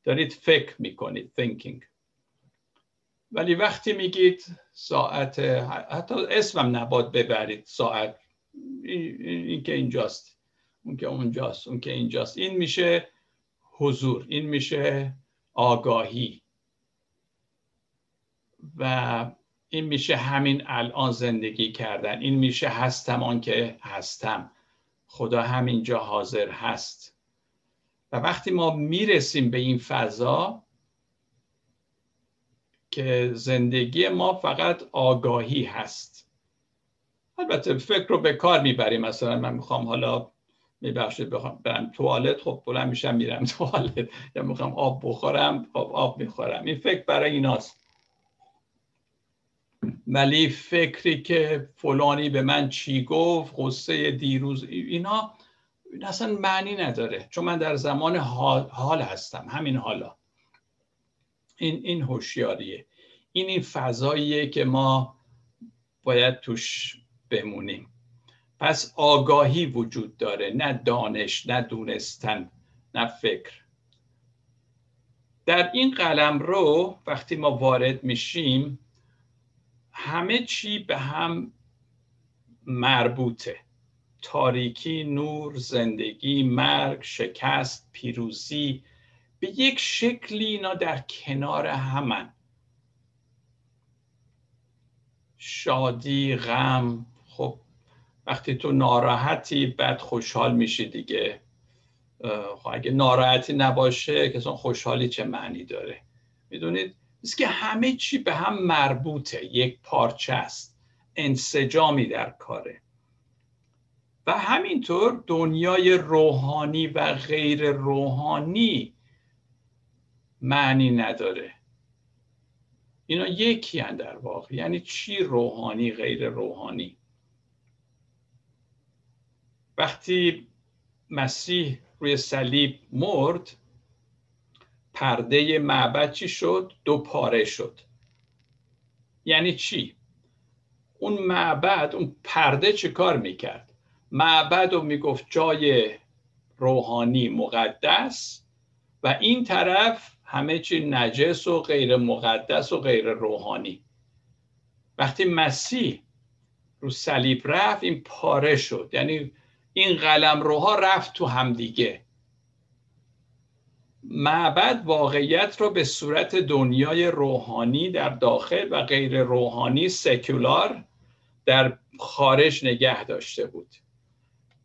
دارید فکر می‌کنید thinking. ولی وقتی میگید ساعت حتی اسمم نباد ببرید ساعت این که اینجاست اون که اونجاست اون که اینجاست. این میشه حضور این میشه آگاهی. و این میشه همین الان زندگی کردن. این میشه هستم آن که هستم. خدا همینجا حاضر هست. و وقتی ما می‌رسیم به این فضا که زندگی ما فقط آگاهی هست. البته فکر رو به کار می‌بریم. مثلا من می‌خوام حالا میبخشید بخوام برم توالت خب بلند میشم میرم توالت. یا می‌خوام آب بخورم خب آب می‌خورم. این فکر برای ایناست. ولی فکری که فلانی به من چی گفت قصه دیروز اینا اصلا معنی نداره. چون من در زمان حال, حال هستم. همین حالا. این این هوشیاریه. این این فضاییه که ما باید توش بمونیم. پس آگاهی وجود داره. نه دانش نه دونستن نه فکر. در این قلم رو وقتی ما وارد میشیم همه چی به هم مربوطه. تاریکی نور زندگی مرگ شکست پیروزی به یک شکلی اینا در کنار همن. شادی غم خب وقتی تو ناراحتی بعد خوشحال میشی دیگه. خب اگه ناراحتی نباشه که خوشحالی چه معنی داره؟ می‌دونید؟ که همه چی به هم مربوطه یک پارچه است. انسجامی در کاره. و همینطور دنیای روحانی و غیر روحانی معنی نداره. اینا یکی هن در واقع. یعنی چی روحانی غیر روحانی؟ وقتی مسیح روی صلیب مرد پرده معبد چی شد؟ دو پاره شد. یعنی چی؟ اون معبد اون پرده چه کار می‌کرد؟ معبد رو می‌گفت جای روحانی مقدس و این طرف همه چی نجس و غیر مقدس و غیر روحانی. وقتی مسیح رو صلیب رفت این پاره شد. یعنی این قلم روها رفت تو همدیگه معبد واقعیت را به صورت دنیای روحانی در داخل و غیر روحانی سکولار در خارج نگه داشته بود.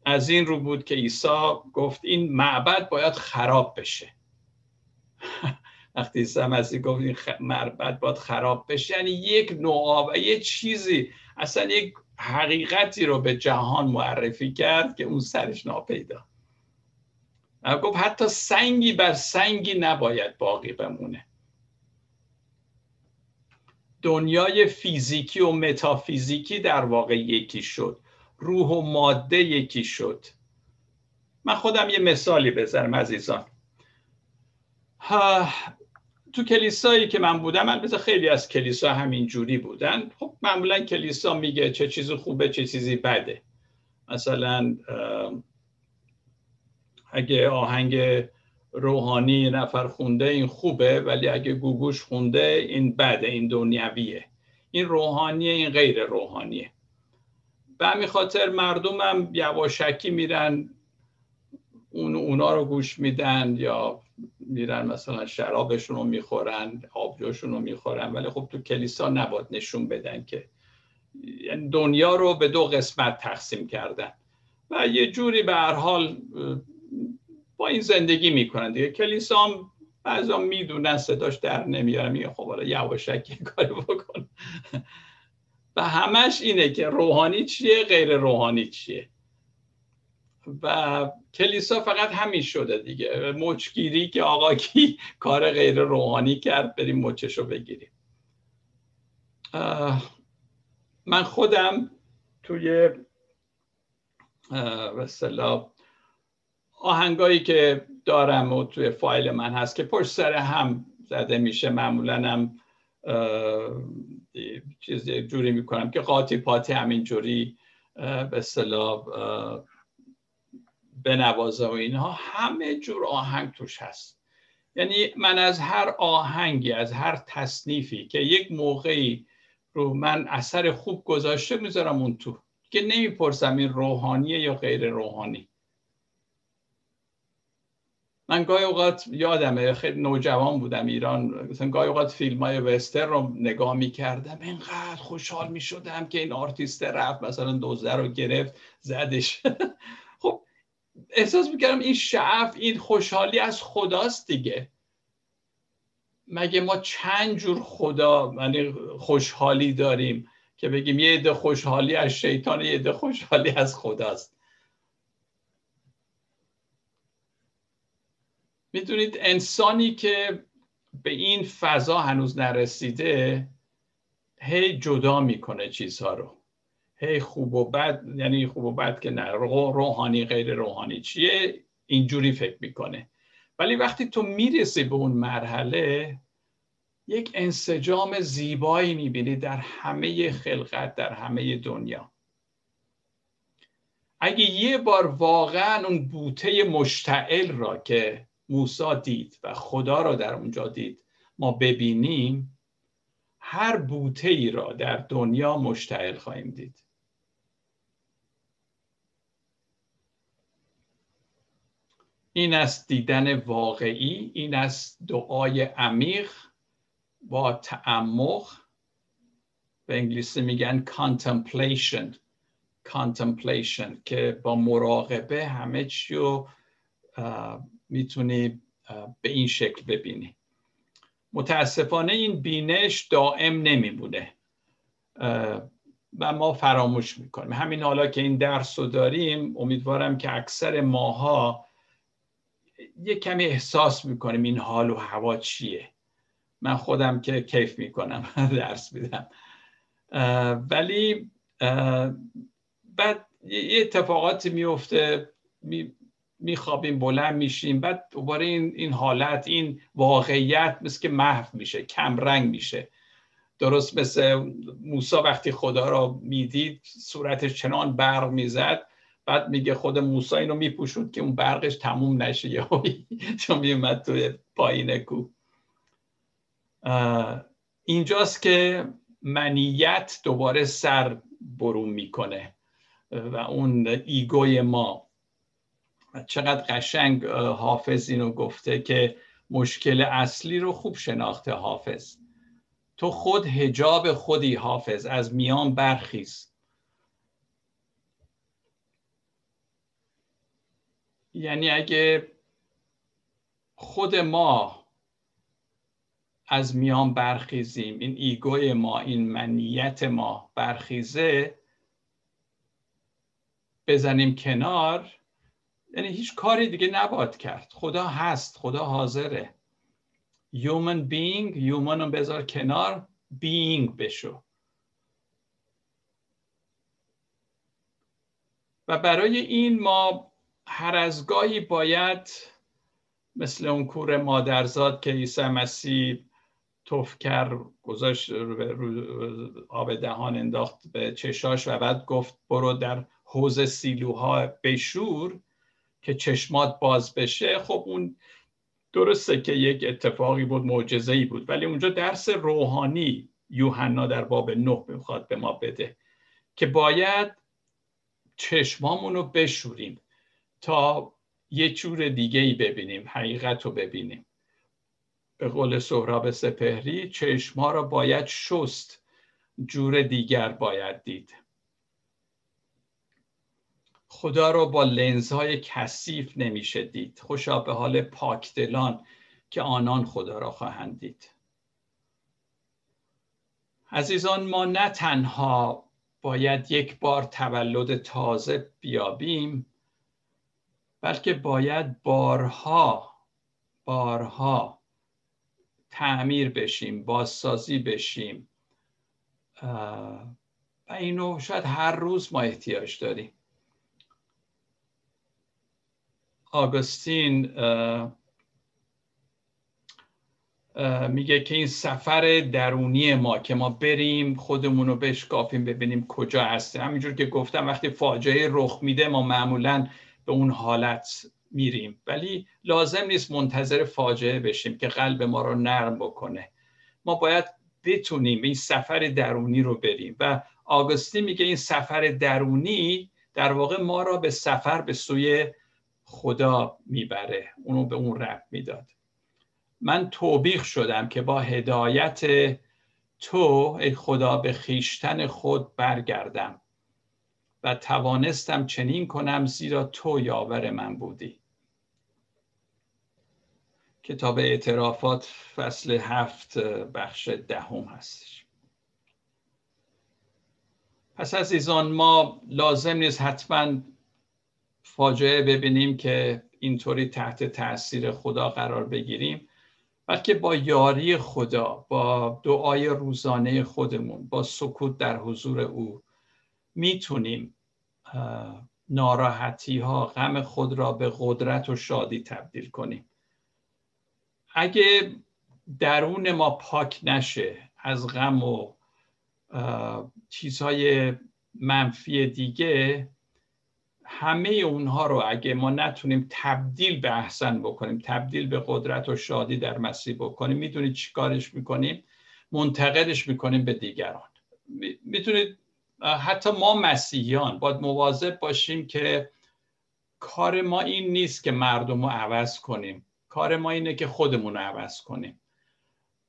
از این رو بود که عیسی گفت این معبد باید خراب بشه. وقتی عیسی مسیح گفت این معبد باید خراب بشه یعنی یک نوع و یه چیزی اصلا یک حقیقتی رو به جهان معرفی کرد که اون سرش ناپیدا. گفت حتی سنگی بر سنگی نباید باقی بمونه. دنیای فیزیکی و متافیزیکی در واقع یکی شد. روح و ماده یکی شد. من خودم یه مثالی بذارم عزیزان. تو کلیسایی که من بودم من مثل خیلی از کلیسا همین جوری بودن. خب معمولا کلیسا میگه چه چیزی خوبه چه چیزی بده. مثلا اگه آهنگ روحانی نفر خونده این خوبه ولی اگه گوگوش خونده این بده این دنیویه این روحانیه این غیر روحانیه. به همین خاطر مردم هم یواشکی میرن اون اونا رو گوش میدن یا میرن مثلا شرابشون رو می‌خورن آبجوشون رو می‌خورن ولی خب تو کلیسا نباد نشون بدن که یعنی دنیا رو به دو قسمت تقسیم کردن. و یه جوری به هر حال با این زندگی می‌کنن دیگه. کلیسا هم بعضا می‌دونن صداش در نمیارن میگه خب حالا یواشکی کاری بکن. و همش اینه که روحانی چیه غیر روحانی چیه. و کلیسا فقط همین شده دیگه. مچگیری که آقا کی کار غیر روحانی کرد بریم رو بگیریم. من خودم توی مثلا آهنگایی که دارم و توی فایل من هست که پشت سر هم زده میشه معمولا هم چیز جوری می‌کنم که قاطی پاتی همین جوری به اصطلاح بنوازه و اینها. همه جور آهنگ توش هست. یعنی من از هر آهنگی از هر تصنیفی که یک موقعی رو من اثر خوب گذاشته می‌ذارم اون تو که نمی‌پرسم این روحانیه یا غیر روحانی. من گاهی اوقات یادمه خیلی نوجوان بودم ایران. مثلا گاهی اوقات فیلم های وستر رو نگاه می‌کردم اینقدر خوشحال می‌شدم که این آرتیست رفت مثلا دوزه رو گرفت زدش. خب احساس می‌کردم این شعف این خوشحالی از خداست دیگه. مگه ما چند جور خدا یعنی خوشحالی داریم که بگیم یه عده خوشحالی از شیطان یه عده خوشحالی از خداست؟ می‌دونید انسانی که به این فضا هنوز نرسیده هی جدا می‌کنه چیزها رو. هی خوب و بد یعنی خوب و بد که نه روحانی غیر روحانی چیه؟ اینجوری فکر می‌کنه. ولی وقتی تو می‌رسی به اون مرحله یک انسجام زیبایی می‌بینی در همه خلقت در همه دنیا. اگه یه بار واقعا اون بوته مشتعل را که موسا دید و خدا را در اونجا دید. ما ببینیم هر بوته ای را در دنیا مشتعل خواهیم دید. این است دیدن واقعی این است دعای عمیق با تعمق. به انگلیسی میگن contemplation contemplation که با مراقبه همه چی رو می‌تونی به این شکل ببینی. متاسفانه این بینش دائم نمیمونه. و ما فراموش می‌کنیم. همین حالا که این درس رو داریم امیدوارم که اکثر ماها یه کمی احساس می‌کنیم این حال و هوا چیه. من خودم که کیف می‌کنم درس میدم. ولی بعد یه اتفاقاتی میفته میخوابیم بلند میشیم بعد دوباره این, این حالت این واقعیت مثل که محو میشه کمرنگ میشه. درست مثل موسا وقتی خدا را می‌دید صورتش چنان برق می‌زد بعد میگه خود موسا اینو میپوشود که اون برقش تموم نشه. یا چون میومد توی پایین کو اینجاست که منیت دوباره سر برون می‌کنه و اون ایگوی ما. چقدر قشنگ حافظ اینو گفته که مشکل اصلی رو خوب شناخته حافظ. تو خود هجاب خودی حافظ از میان برخیز. یعنی اگه خود ما از میان برخیزیم این ایگوی ما این منیت ما برخیزه بزنیم کنار یعنی هیچ کاری دیگه نباد کرد. خدا هست خدا حاضره. Human being human رو بذار کنار being بشو. و برای این ما هر از گاهی باید مثل اون کور مادرزاد که عیسی مسیح توفکر گذاشت رو آب دهان انداخت به چشاش و بعد گفت برو در حوز سیلوها بشور. که چشمات باز بشه خب اون درسته که یک اتفاقی بود معجزه ای بود ولی اونجا درس روحانی یوحنا در باب نه می‌خواد به ما بده که باید چشمامون رو بشوریم تا یه جور دیگه ای ببینیم حقیقت رو ببینیم. به قول سهراب سپهری چشما را باید شست جور دیگر باید دید. خدا رو با لنزهای کثیف نمیشه دید. خوشا به حال پاکدلان که آنان خدا را خواهند دید. عزیزان ما نه تنها باید یک بار تولد تازه بیابیم بلکه باید بارها بارها تعمیر بشیم بازسازی بشیم. و اینو شاید هر روز ما احتیاج داریم. آگوستین میگه که این سفر درونی ما که ما بریم خودمون رو بشکافیم ببینیم کجا هستیم. همینجور که گفتم وقتی فاجعه رخ میده ما معمولا به اون حالت میریم. ولی لازم نیست منتظر فاجعه بشیم که قلب ما رو نرم بکنه. ما باید بتونیم این سفر درونی رو بریم. و آگوستی میگه این سفر درونی در واقع ما را به سفر به سوی خدا می‌بره اونو به اون رب می‌داد. من توبیخ شدم که با هدایت تو ای خدا به خیشتن خود برگردم و توانستم چنین کنم زیرا تو یاور من بودی. کتاب اعترافات فصل هفت بخش دهم هستش. پس عزیزان ما لازم نیست حتما فاجعه ببینیم که اینطوری تحت تاثیر خدا قرار بگیریم بلکه با یاری خدا با دعای روزانه خودمون با سکوت در حضور او می‌تونیم ناراحتی ها غم خود را به قدرت و شادی تبدیل کنیم. اگه درون ما پاک نشه از غم و چیزهای منفی دیگه همه اونها رو اگه ما نتونیم تبدیل به احسن بکنیم تبدیل به قدرت و شادی در مسیح بکنیم می‌دونید چی کارش می‌کنیم؟ منتقلش می‌کنیم به دیگران. می‌تونید حتی ما مسیحیان باید مواظب باشیم که کار ما این نیست که مردم رو عوض کنیم. کار ما اینه که خودمون رو عوض کنیم.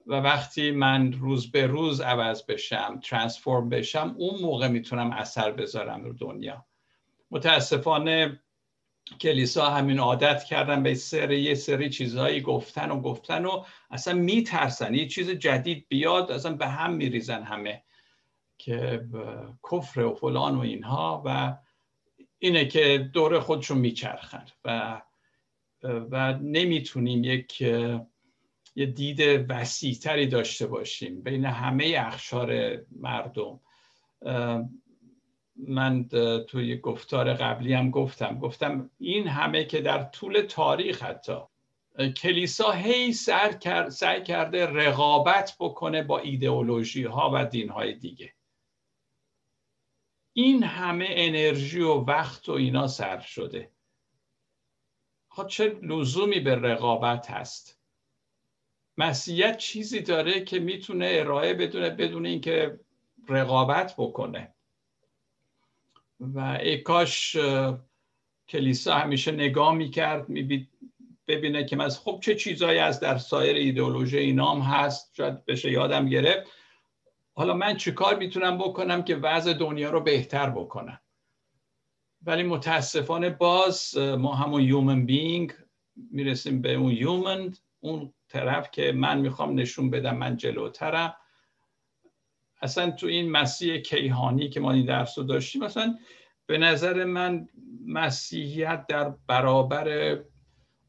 و وقتی من روز به روز عوض بشم ترانسفورم بشم اون موقع می‌تونم اثر بذارم رو دنیا. متاسفانه کلیسا همین عادت کردن به سری یه سری چیزهایی گفتن و گفتن و اصلا میترسن. یه چیز جدید بیاد اصلا به هم میریزن همه که کفر و فلان و اینها و اینه که دور خودشون میچرخن و و نمی‌تونیم یک یه دید وسیعتری داشته باشیم بین همه اخشار مردم. من توی گفتار قبلی هم گفتم. گفتم این همه که در طول تاریخ حتی کلیسا هی سعی کرده رقابت بکنه با ایدئولوژی ها و دین های دیگه. این همه انرژی و وقت و اینا سر شده. خب چه لزومی به رقابت هست؟ مسیحیت چیزی داره که می‌تونه ارائه بدونه بدون اینکه رقابت بکنه. و ای کاش کلیسا همیشه نگاه می‌کرد ببینه که از خب چه چیزایی از در سایر ایدئولوژی اینام هست شاید بشه یادم گرفت. حالا من چیکار می‌تونم بکنم که وضع دنیا رو بهتر بکنم؟ ولی متاسفانه باز ما همون یومن بینگ می‌رسیم به اون یومن اون طرف که من می‌خوام نشون بدم من جلوترم. اصلا تو این مسیح کیهانی که ما این درس رو داشتیم مثلا به نظر من مسیحیت در برابر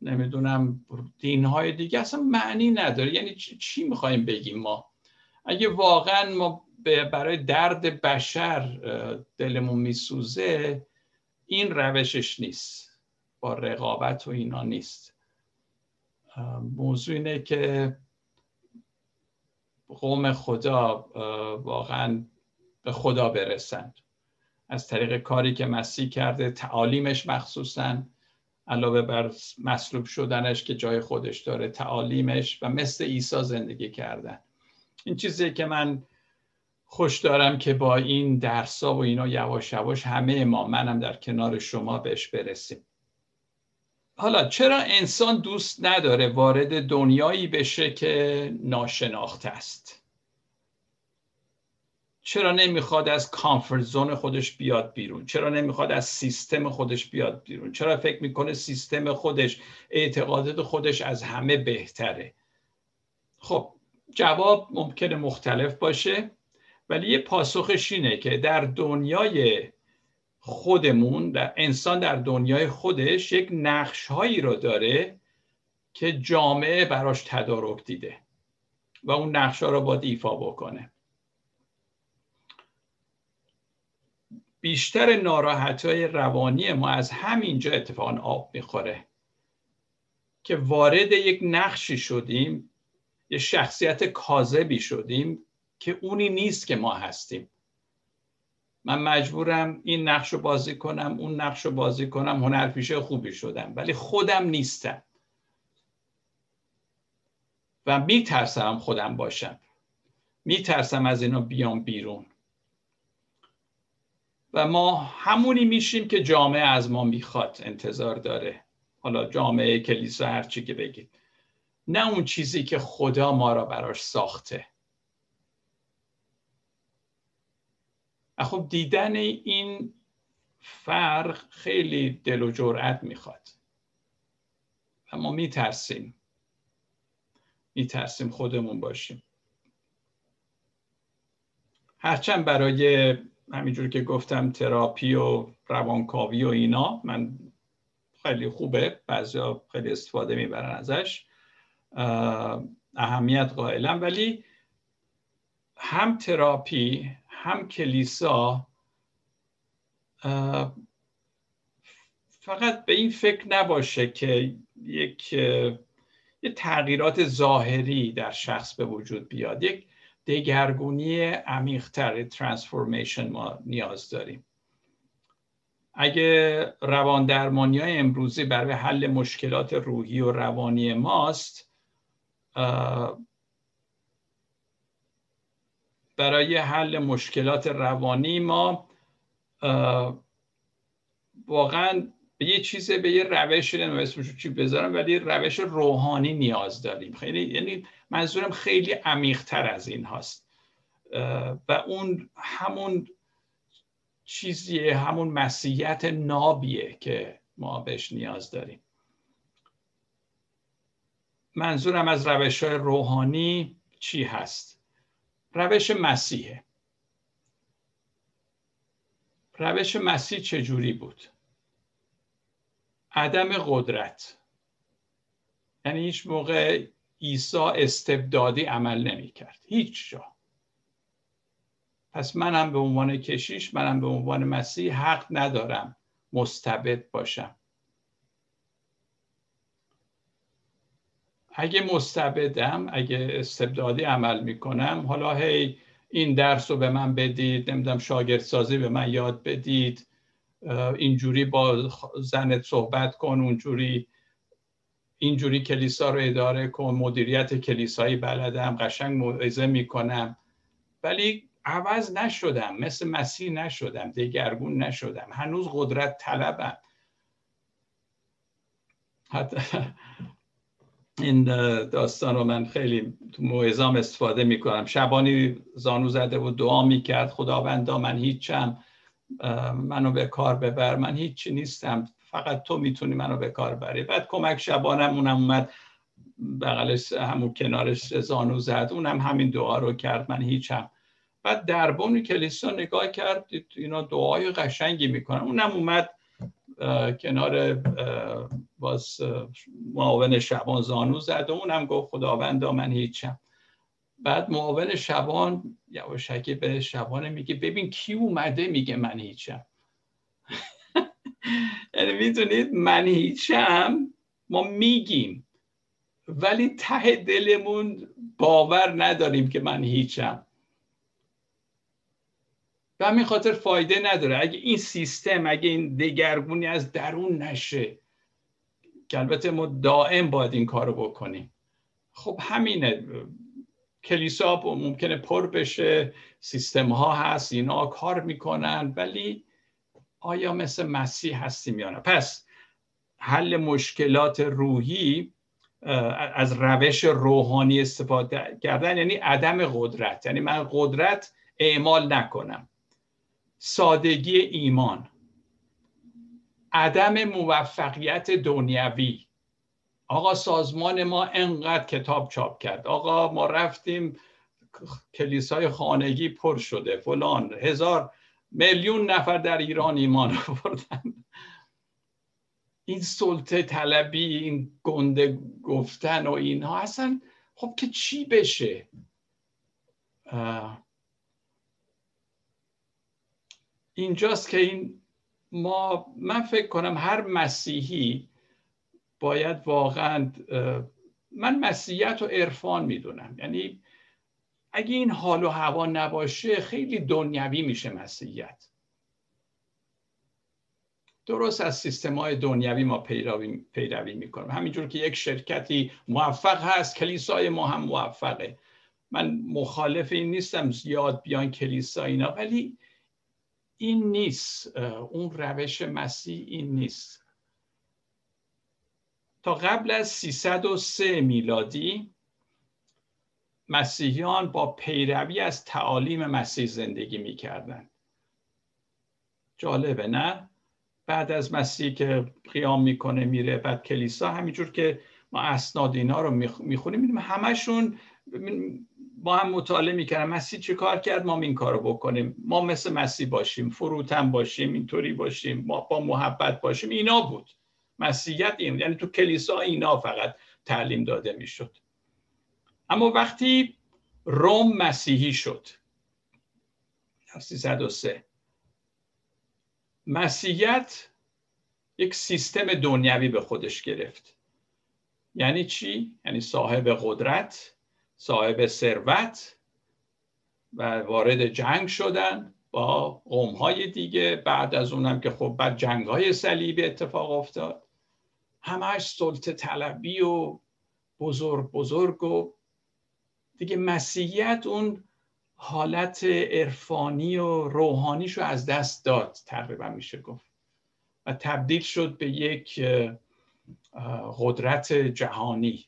نمی‌دونم دینهای دیگه اصلا معنی نداره. یعنی چی می‌خوایم بگیم ما؟ اگه واقعا ما برای درد بشر دلمون میسوزه این روشش نیست. با رقابت و اینا نیست. موضوع اینه که قوم خدا واقعا به خدا برسند. از طریق کاری که مسیح کرده تعالیمش مخصوصا علاوه بر مصلوب شدنش که جای خودش داره تعالیمش و مثل عیسی زندگی کردن. این چیزی که من خوش دارم که با این درسا و اینا یواش یواش همه ما منم در کنار شما بهش برسیم. حالا چرا انسان دوست نداره وارد دنیایی بشه که ناشناخته است؟ چرا نمی‌خواد از کامفورت زون خودش بیاد بیرون؟ چرا نمی‌خواد از سیستم خودش بیاد بیرون؟ چرا فکر می‌کنه سیستم خودش اعتقادات خودش از همه بهتره؟ خب جواب ممکنه مختلف باشه ولی یه پاسخش اینه که در دنیای خودمون در انسان در دنیای خودش یک نقش هایی رو داره که جامعه براش تدارک دیده و اون نقش ها رو باید ایفا بکنه. بیشتر ناراحت های روانی ما از همینجا اتفاقا آب می‌خوره که وارد یک نقشی شدیم یه شخصیت کاذبی شدیم که اونی نیست که ما هستیم. من مجبورم این نقش رو بازی کنم اون نقش رو بازی کنم هنرپیشه خوبی شدم. ولی خودم نیستم. و میترسم خودم باشم. میترسم از اینا بیام بیرون. و ما همونی میشیم که جامعه از ما می‌خواد انتظار داره. حالا جامعه کلیسا هر چی که بگید. نه اون چیزی که خدا ما را براش ساخته. خب دیدن این فرق خیلی دل و جرأت می‌خواد. و ما میترسیم. میترسیم خودمون باشیم. هرچند برای همینجور که گفتم تراپی و روانکاوی و اینا من خیلی خوبه. بعضیا خیلی استفاده می‌برن ازش. اهمیت قائلم. ولی هم تراپی هم کلیسا فقط به این فکر نباشه که یک یه تغییرات ظاهری در شخص به وجود بیاد. یک دگرگونی عمیقتر ترانسفورمیشن ما نیاز داریم. اگه روان درمانی های امروزی برای حل مشکلات روحی و روانی ماست برای حل مشکلات روانی ما واقعا به یه چیز به یه روش اسمشو چی بذارم ولی روش روحانی نیاز داریم. خیلی یعنی منظورم خیلی عمیقتر از این هاست. و اون همون چیزیه همون مسیحیت نابیه که ما بهش نیاز داریم. منظورم از روش های روحانی چی هست؟ روش مسیحه. روش مسیح چجوری بود؟ عدم قدرت. یعنی هیچ موقع عیسی استبدادی عمل نمی کرد هیچ جا. پس منم به عنوان کشیش منم به عنوان مسیح حق ندارم مستبد باشم. اگه مستبدم اگه استبدادی عمل می‌کنم حالا هی این درس رو به من بدید نمی‌دونم شاگردسازی به من یاد بدید اینجوری با زنت صحبت کن اونجوری اینجوری کلیسا رو اداره کن مدیریت کلیسایی بلدم قشنگ موعظه می‌کنم. ولی عوض نشدم مثل مسیح نشدم دگرگون نشدم هنوز قدرت طلبم. این داستان رو من خیلی تو موعظام استفاده می‌کنم. شبانی زانو زده و دعا می‌کرد. خداوندا من هیچم منو به کار ببر. من هیچی نیستم. فقط تو می‌تونی منو به کار بری بعد کمک شبانم اونم اومد. بغلش همون کنارش زانو زد. اونم همین دعا رو کرد. من هیچم. بعد دربون کلیسا نگاه کرد. اینا دعای قشنگی می‌کنن. اونم اومد کنار باز معاون شبان زانو زد و اونم گفت خداوندا من هیچم. بعد معاون شبان یواشکی به شبانه میگه ببین کی اومده میگه من هیچم. یعنی می‌تونید من هیچم ما میگیم. ولی ته دلمون باور نداریم که من هیچم. به همین خاطر فایده نداره. اگه این سیستم اگه این دگرگونی از درون نشه که البته ما دائم باید این کارو بکنیم. خب همینه. کلیسا ممکنه پر بشه سیستم ها هست اینا کار می‌کنن ولی آیا مثل مسیح هستیم یا نه؟ پس حل مشکلات روحی از روش روحانی استفاده کردن یعنی عدم قدرت. یعنی من قدرت اعمال نکنم. سادگی ایمان. عدم موفقیت دنیوی آقا سازمان ما انقدر کتاب چاپ کرد. آقا ما رفتیم کلیسای خانگی پر شده. فلان. هزار میلیون نفر در ایران ایمان آوردن. این سلطه طلبی این گنده گفتن و اینها. اصلا خب که چی بشه؟ اینجاست که این ما من فکر کنم هر مسیحی باید واقعا من مسیحیت و عرفان می‌دونم. یعنی اگه این حال و هوا نباشه خیلی دنیوی میشه مسیحیت. درست از سیستم های دنیوی ما پیروی, پیروی می‌کنیم. همینجور که یک شرکتی موفق هست کلیسای ما هم موفقه. من مخالف این نیستم زیاد بیان کلیسا اینا. ولی این نیست اون روش مسیح این نیست. تا قبل از 303 میلادی مسیحیان با پیروی از تعالیم مسیح زندگی می‌کردن جالبه نه؟ بعد از مسیح که قیام می‌کنه میره بعد کلیسا همینجور که ما اسناد اینا رو می‌خونیم می‌دونیم همشون با هم مطالعه می‌کردن مسیح چه کار کرد؟ ما این کارو بکنیم. ما مثل مسیح باشیم. فروتن باشیم اینطوری باشیم. ما با محبت باشیم. اینا بود. مسیحیت این. یعنی تو کلیسا اینا فقط تعلیم داده می‌شد. اما وقتی روم مسیحی شد 303 مسیحیت یک سیستم دنیوی به خودش گرفت. یعنی چی؟ یعنی صاحب قدرت صاحب ثروت و وارد جنگ شدن با قوم های دیگه. بعد از اونم که خب بعد جنگ های صلیبی اتفاق افتاد. همش سلطه طلبی و بزرگ بزرگ و دیگه مسیحیت اون حالت عرفانی و روحانیشو از دست داد تقریبا میشه گفت. و تبدیل شد به یک قدرت جهانی.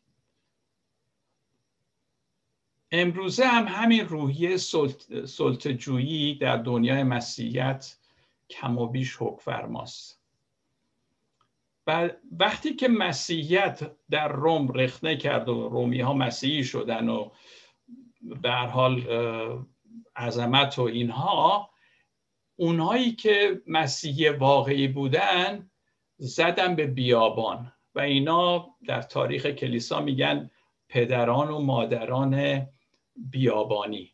امروزه هم همین روحیه سلطجویی در دنیای مسیحیت کم و بیش فرماست و وقتی که مسیحیت در روم رخنه کرد و رومی ها مسیحی شدن و به حال عظمت و اینها اونهایی که مسیحی واقعی بودن زدن به بیابان. و اینا در تاریخ کلیسا میگن پدران و مادران بیابانی.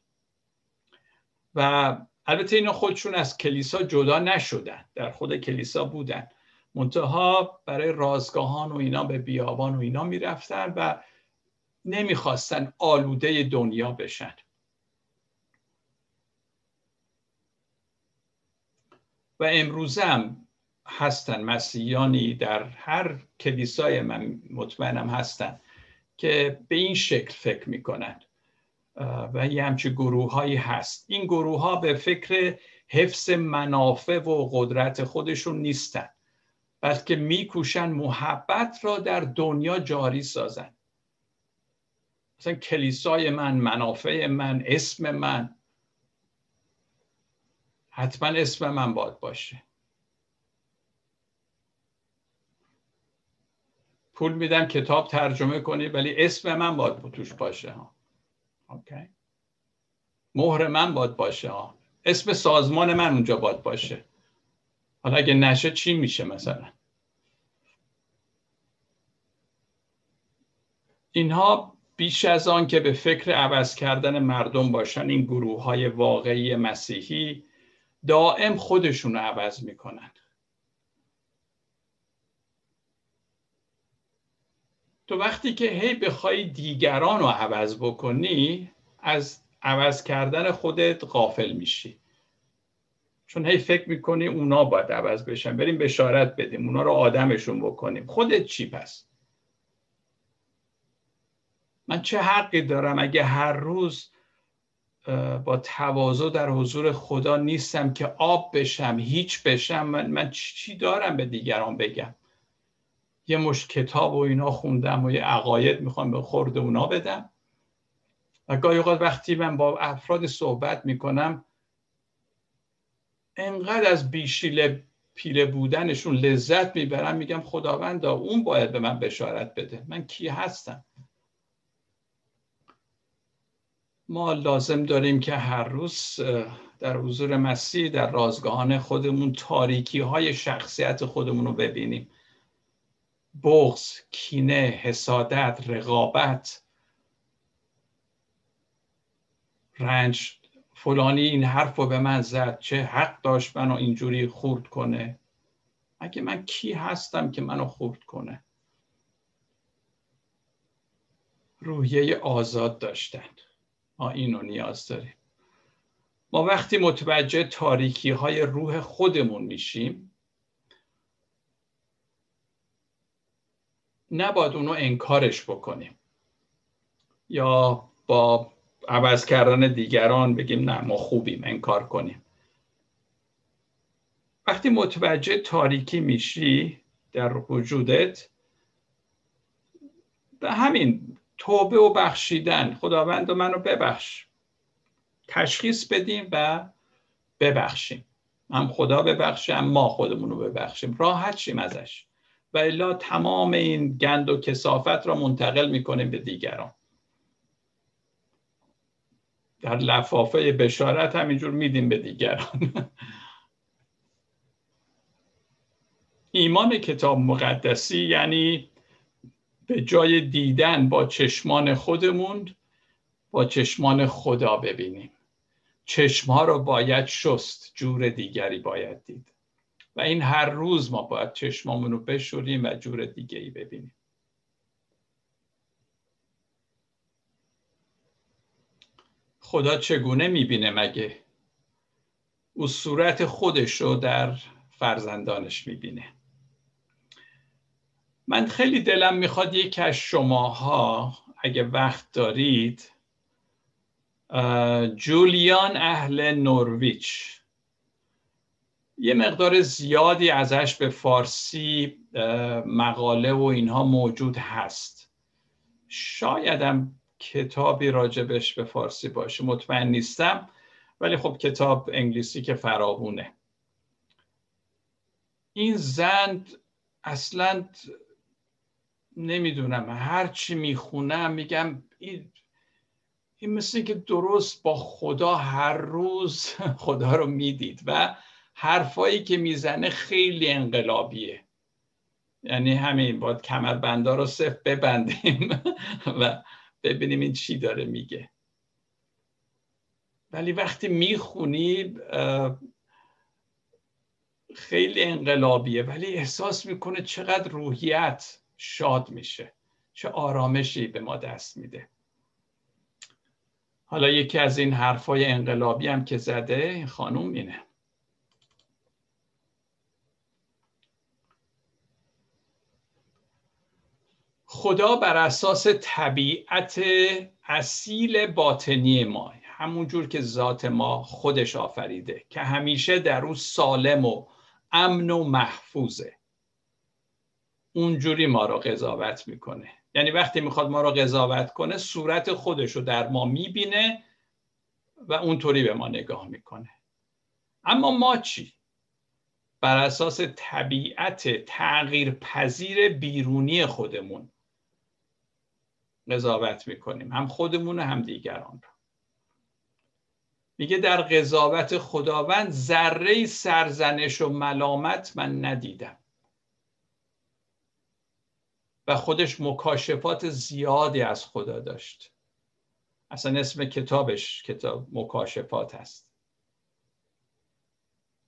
و البته اینا خودشون از کلیسا جدا نشدن در خود کلیسا بودن. منتها برای رازگاهان و اینا به بیابان و اینا می‌رفتن و نمی‌خواستن آلوده دنیا بشن. و امروزه هم هستن مسیحیانی در هر کلیسای من مطمئنم هستن که به این شکل فکر می‌کنن. و یه همچه گروه هایی هست. این گروه ها به فکر حفظ منافع و قدرت خودشون نیستن بلکه میکوشن محبت را در دنیا جاری سازن. مثلا کلیسای من منافع من اسم من حتما اسم من باید باشه. پول میدم کتاب ترجمه کنی ولی اسم من باید توش باشه ها. اوکی مهر من باید باشه ها اسم سازمان من اونجا باید باشه. حالا اگه نشه چی میشه مثلا؟ اینها بیش از آن که به فکر عوض کردن مردم باشن این گروه های واقعی مسیحی دائم خودشون رو عوض می‌کنن. تو وقتی که هی بخوای دیگران رو عوض بکنی از عوض کردن خودت غافل میشی. چون هی فکر می‌کنی اونا باید عوض بشن. بریم بشارت بدیم اونا رو آدمشون بکنیم. خودت چی پس؟ من چه حقی دارم اگه هر روز با تواضع در حضور خدا نیستم که آب بشم هیچ بشم؟ من, من چی دارم به دیگران بگم؟ یه مش کتاب و اینا خوندم و یه عقاید می‌خوام به خورد اونا بدم. و گاهی اوقات وقتی من با افراد صحبت می‌کنم انقدر از بیشیل پیله بودنشون لذت می‌برم میگم خداوندا اون باید به من بشارت بده. من کی هستم؟ ما لازم داریم که هر روز در حضور مسیح در رازگاهان خودمون تاریکی های شخصیت خودمون رو ببینیم. بغض، کینه، حسادت، رقابت. رنج فلانی این حرف رو به من زد چه حق داشت منو اینجوری خورد کنه؟ اگه من کی هستم که منو خورد کنه؟ روحیه آزاد داشتن. ما اینو نیاز داریم. ما وقتی متوجه تاریکی های روح خودمون میشیم نباید اونو انکارش بکنیم. یا با عوض کردن دیگران بگیم نه ما خوبیم انکار کنیم. وقتی متوجه تاریکی میشی در وجودت به همین توبه و بخشیدن خداوند و منو ببخش. تشخیص بدیم و ببخشیم. هم خدا ببخشه ما خودمون رو ببخشیم. راحت شیم ازش. و الا تمام این گند و کسافت را منتقل می‌کنیم به دیگران. در لفافه بشارت همینجور میدیم به دیگران. ایمان کتاب مقدسی یعنی به جای دیدن با چشمان خودمون با چشمان خدا ببینیم. چشمها رو باید شست جور دیگری باید دید. و این هر روز ما باید چشمامون رو بشوریم و جور دیگری ببینیم. خدا چگونه می‌بینه مگه؟ او صورت خودش رو در فرزندانش می‌بینه. من خیلی دلم می‌خواد یکی از شماها اگه وقت دارید جولیان اهل نورویچ. یه مقدار زیادی ازش به فارسی مقاله و اینها موجود هست. شایدم کتابی راجبش به فارسی باشه. مطمئن نیستم ولی خب کتاب انگلیسی که فراوونه. این زن اصلا نمی‌دونم. هر چی می‌خونم میگم این این مثل که درست با خدا هر روز خدا رو می‌دید و حرفایی که می‌زنه خیلی انقلابیه. یعنی همین باید کمربندا رو صرف ببندیم و ببینیم این چی داره میگه. ولی وقتی می‌خونی خیلی انقلابیه. ولی احساس می‌کنه چقدر روحیت شاد میشه. چه آرامشی به ما دست میده. حالا یکی از این حرفای انقلابی هم که زده خانوم اینه. خدا بر اساس طبیعت اصیل باطنی ما همون جور که ذات ما خودش آفریده که همیشه در او سالم و امن و محفوظه. اونجوری ما رو قضاوت می‌کنه. یعنی وقتی می‌خواد ما رو قضاوت کنه صورت خودش رو در ما می‌بینه و اونطوری به ما نگاه می‌کنه. اما ما چی؟ بر اساس طبیعت تغییر پذیر بیرونی خودمون. قضاوت می‌کنیم هم خودمون هم دیگران رو. میگه در قضاوت خداوند ذره سرزنش و ملامت من ندیدم. و خودش مکاشفات زیادی از خدا داشت. اصلا اسم کتابش کتاب مکاشفات است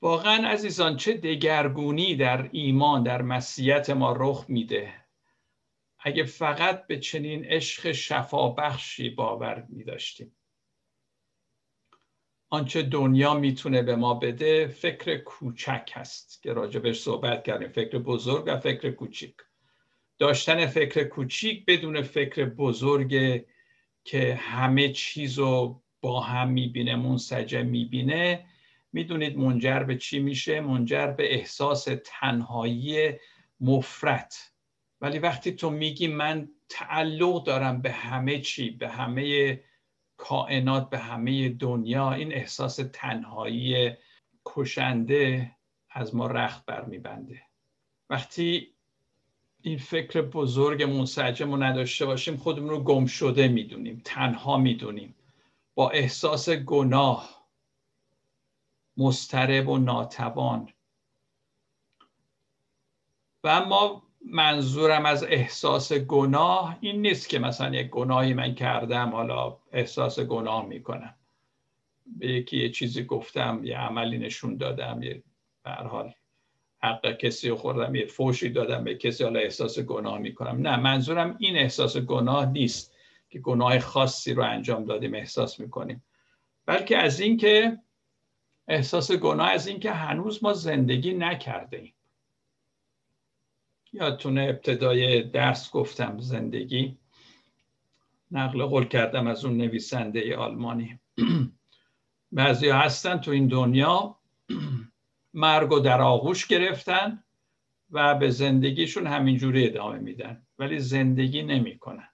واقعا عزیزان چه دگرگونی در ایمان در مسیحیت ما رخ میده. اگه فقط به چنین عشق شفابخشی باور می داشتیم آنچه دنیا می‌تونه به ما بده فکر کوچک هست که راجبش صحبت کردیم. فکر بزرگ و فکر کوچیک. داشتن فکر کوچیک بدون فکر بزرگ که همه چیز رو با هم می‌بینه منسجم می‌بینه می‌دونید منجر به چی میشه؟ منجر به احساس تنهایی مفرت. ولی وقتی تو میگی من تعلق دارم به همه چی به همه کائنات به همه دنیا این احساس تنهایی کشنده از ما رخت بر میبنده وقتی این فکر بزرگ منسجم رو نداشته باشیم خودمون رو گم شده می‌دونیم تنها می‌دونیم. با احساس گناه مسترب و ناتوان. و اما منظورم از احساس گناه این نیست که مثلا یک گناهی من کردم حالا احساس گناه می‌کنم. به یکی یه چیزی گفتم یه عملی نشون دادم یه حال حق کسی رو خوردم یه فوشی دادم به کسی حالا احساس گناه می‌کنم. نه منظورم این احساس گناه نیست که گناه خاصی رو انجام دادیم احساس می‌کنیم. بلکه از اینکه احساس گناه از اینکه هنوز ما زندگی نکرده ایم. یادتونه ابتدای درس گفتم زندگی. نقل قول کردم از اون نویسنده آلمانی. بعضی هستن تو این دنیا. مرگ و در آغوش گرفتن و به زندگیشون همینجوری ادامه میدن ولی زندگی نمی‌کنن.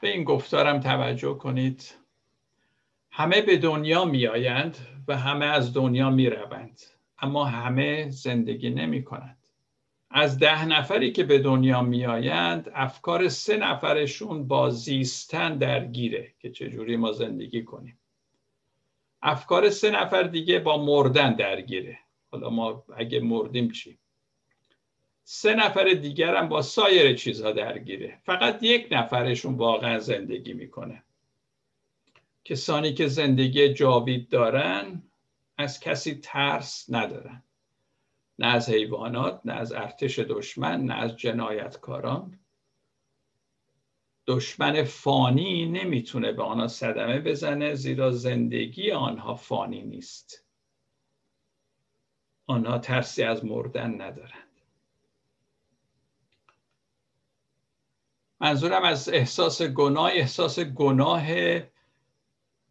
به این گفتارم توجه کنید. همه به دنیا میآیند و همه از دنیا می‌روند اما همه زندگی نمی کنند از ده نفری که به دنیا میآیند افکار سه نفرشون با زیستن درگیره که چجوری ما زندگی کنیم. افکار سه نفر دیگه با مردن درگیره. حالا ما اگه مردیم چی؟ سه نفر دیگر هم با سایر چیزها درگیره. فقط یک نفرشون واقعا زندگی می‌کنه. کسانی که زندگی جاوید دارن از کسی ترس ندارن. نه از حیوانات نه از ارتش دشمن نه از جنایتکاران. دشمن فانی نمی‌تونه به آنها صدمه بزنه زیرا زندگی آنها فانی نیست. آنها ترسی از مردن ندارند. منظورم از احساس گناه احساس گناه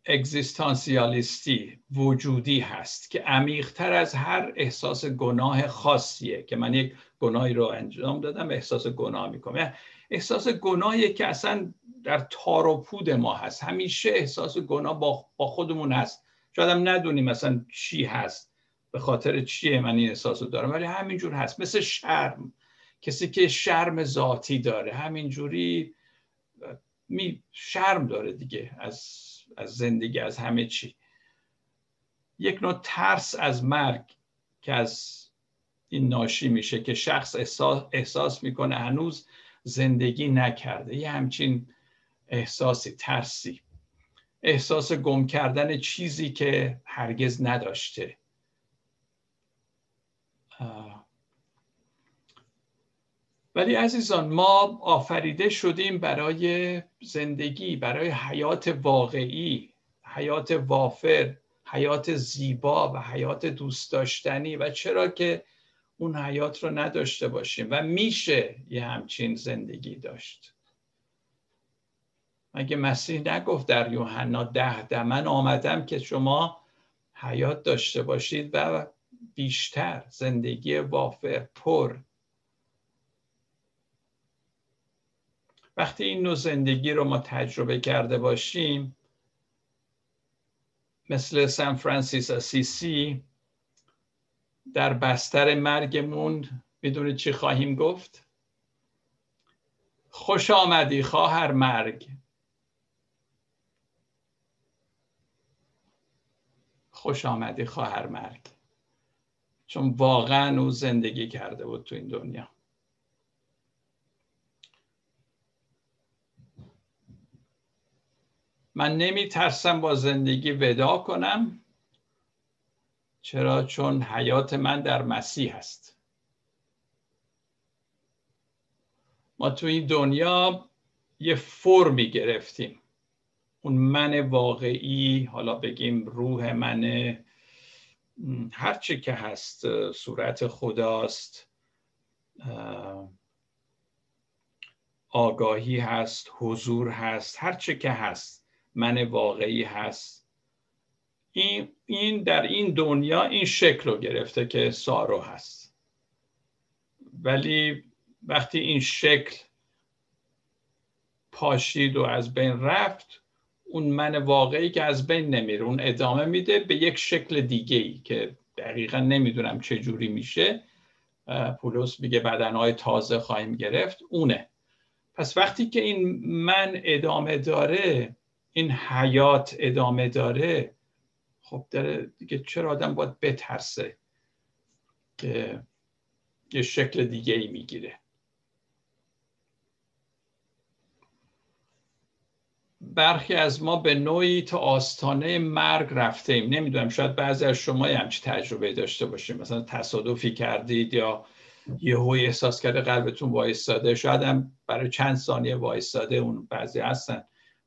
اگزیستانسیالیستی وجودی هست که عمیقتر از هر احساس گناه خاصیه که من یک گناهی رو انجام دادم احساس گناه می‌کنم. احساس گناهی که اصلا در تار و پود ما هست. همیشه احساس گناه با, با خودمون هست. شاید هم ندونیم مثلا چی هست. به خاطر چیه من این احساس رو دارم. ولی همینجور هست. مثل شرم. کسی که شرم ذاتی داره همینجوری می شرم داره دیگه. از از زندگی از همه چی. یک نوع ترس از مرگ که از این ناشی میشه که شخص احساس, احساس می‌کنه هنوز زندگی نکرده. یه همچین احساسی ترسی. احساس گم کردن چیزی که هرگز نداشته. ولی عزیزان ما آفریده شدیم برای زندگی برای حیات واقعی حیات وافر حیات زیبا و حیات دوست داشتنی. و چرا که اون حیات رو نداشته باشیم و میشه یه همچین زندگی داشت. مگه مسیح نگفت در یوحنا ده ده من آمدم که شما حیات داشته باشید و بیشتر زندگی وافر پر وقتی این نوع زندگی رو ما تجربه کرده باشیم مثل سان فرانسیس اسیسی در بستر مرگمون بدون چی خواهیم گفت؟ خوش آمدی خواهر مرگ. خوش آمدی خواهر مرگ. چون واقعا او زندگی کرده بود تو این دنیا. من نمی ترسم با زندگی ودا کنم چرا؟ چون حیات من در مسیح هست. ما تو این دنیا یه فرمی گرفتیم. اون من واقعی حالا بگیم روح من هرچی که هست صورت خداست آگاهی هست حضور هست هرچی که هست. من واقعی هست. این, این در این دنیا این شکل رو گرفته که سارو هست. ولی وقتی این شکل پاشید و از بین رفت اون من واقعی که از بین نمیره. اون ادامه میده به یک شکل دیگه ای که دقیقا نمی‌دونم چه جوری میشه. پولس میگه بدنهای تازه خواهیم گرفت. اونه. پس وقتی که این من ادامه داره این حیات ادامه داره خب داره دیگه چرا آدم باید بترسه که یه شکل دیگه ای می‌گیره؟ برخی از ما به نوعی تا آستانه مرگ رفته ایم نمی‌دونم شاید بعضی از شما همچی تجربه داشته باشیم مثلا تصادفی کردید یا یه احساس کرده قلبتون وایستاده. شاید هم برای چند ثانیه وایستاده اون بعضی هستن.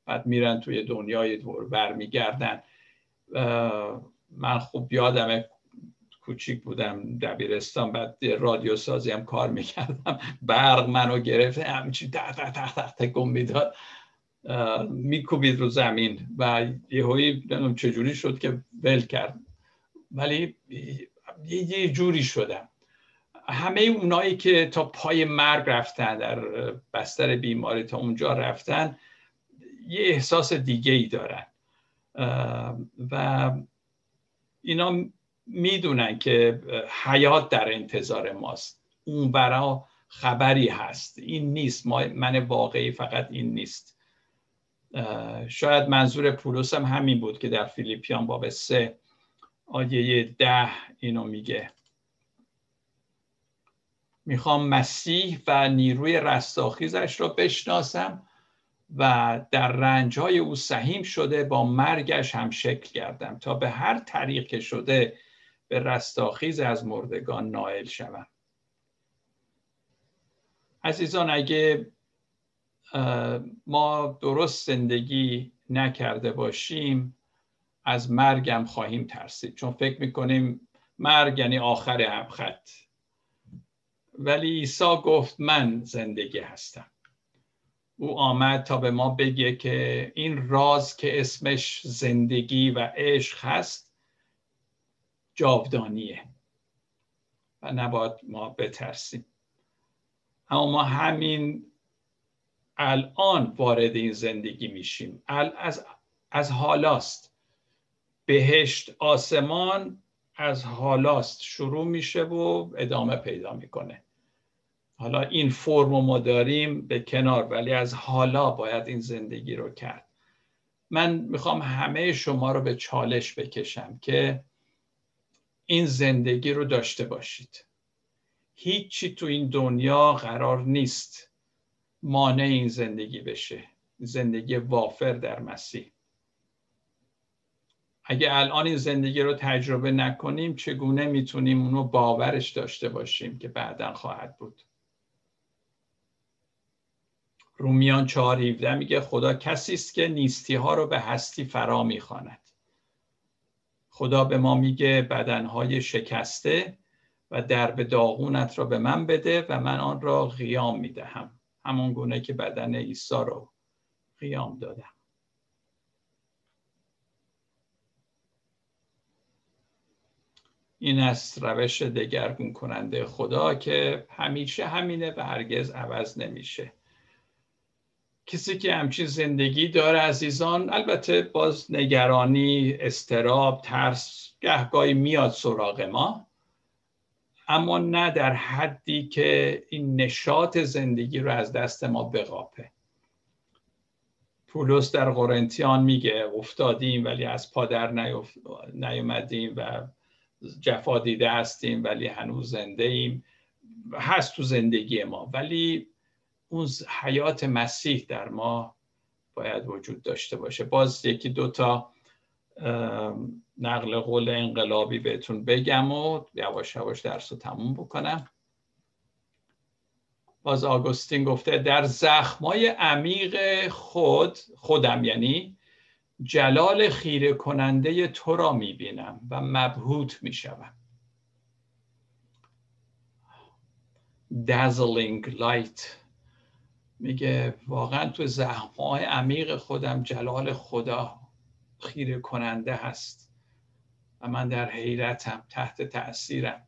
بعد میرن توی دنیای دور برمیگردن من خوب یادم کوچیک بودم دبیرستان بعد رادیو سازی هم کار می‌کردم. برق منو گرفت همچی تخت تخت تخت گم می‌داد. میکوبید رو زمین و یهویی چجوری شد که ول کرد. ولی یه جوری شدم. همه اونایی که تا پای مرگ رفتن در بستر بیماری تا اونجا رفتن یه احساس دیگه ای دارن و اینا می‌دونن که حیات در انتظار ماست. اون برا خبری هست. این نیست. من واقعی فقط این نیست. شاید منظور پولس هم همین بود که در فیلیپیان باب سه آیه ده اینو میگه. می‌خوام مسیح و نیروی رستاخیزش را بشناسم. و در رنجهای او سهیم شده با مرگش هم شکل گردم تا به هر طریق که شده به رستاخیز از مردگان نائل شوم. عزیزان اگه ما درست زندگی نکرده باشیم از مرگم خواهیم ترسید چون فکر می‌کنیم مرگ یعنی آخر هم خط ولی عیسی گفت من زندگی هستم. او آمد تا به ما بگه که این راز که اسمش زندگی و عشق هست جاودانیه و نباید ما بترسیم. اما ما همین الان وارد این زندگی میشیم. از, از حالاست. بهشت آسمان از حالاست. شروع میشه و ادامه پیدا می‌کنه. حالا این فرم ما داریم به کنار ولی از حالا باید این زندگی رو کرد. من می‌خوام همه شما رو به چالش بکشم که این زندگی رو داشته باشید. هیچی تو این دنیا قرار نیست مانع این زندگی بشه. زندگی وافر در مسیح. اگه الان این زندگی رو تجربه نکنیم چگونه می‌تونیم اونو باورش داشته باشیم که بعدا خواهد بود؟ رومیان 4 میگه خدا کسی است که نیستی ها رو به هستی فرا می‌خواند. خدا به ما میگه بدنهای شکسته و درب داغونت را به من بده و من آن را قیام می‌دهم. همون گونه که بدن عیسی رو قیام دادم. این است روش دگرگون کننده خدا که همیشه همینه و هرگز عوض نمیشه. کسی که همچین زندگی داره عزیزان البته باز نگرانی استراب ترس گهگاهی میاد سراغ ما. اما نه در حدی که این نشاط زندگی رو از دست ما بقاپه. پولس در قرنتیان میگه افتادیم ولی از پادر نیومدیم و جفا دیده هستیم ولی هنوز زنده ایم. هست تو زندگی ما. ولی اون حیات مسیح در ما باید وجود داشته باشه. باز یکی دوتا نقل قول انقلابی بهتون بگم و یواش یواش درس رو تموم بکنم. باز آگوستین گفته در زخمای عمیق خود خودم یعنی جلال خیره کننده تو را می‌بینم و مبهوت می‌شوم. Dazzling light. میگه واقعا تو زخمای عمیق خودم جلال خدا خیره کننده هست و من در حیرتم تحت تاثیرم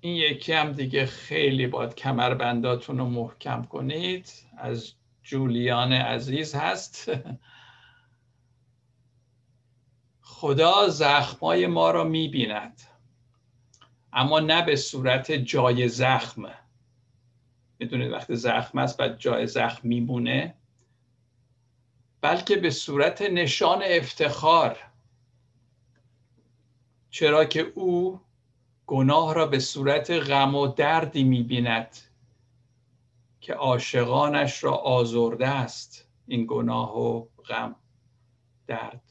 این یکی هم دیگه خیلی باید کمربنداتون رو محکم کنید. از جولیان عزیز هست. خدا زخمای ما را می‌بیند. اما نه به صورت جای زخم. می‌دونید وقتی زخم است و جای زخم میمونه بلکه به صورت نشان افتخار. چرا که او گناه را به صورت غم و دردی می‌بیند که عاشقانش را آزرده است این گناه و غم درد.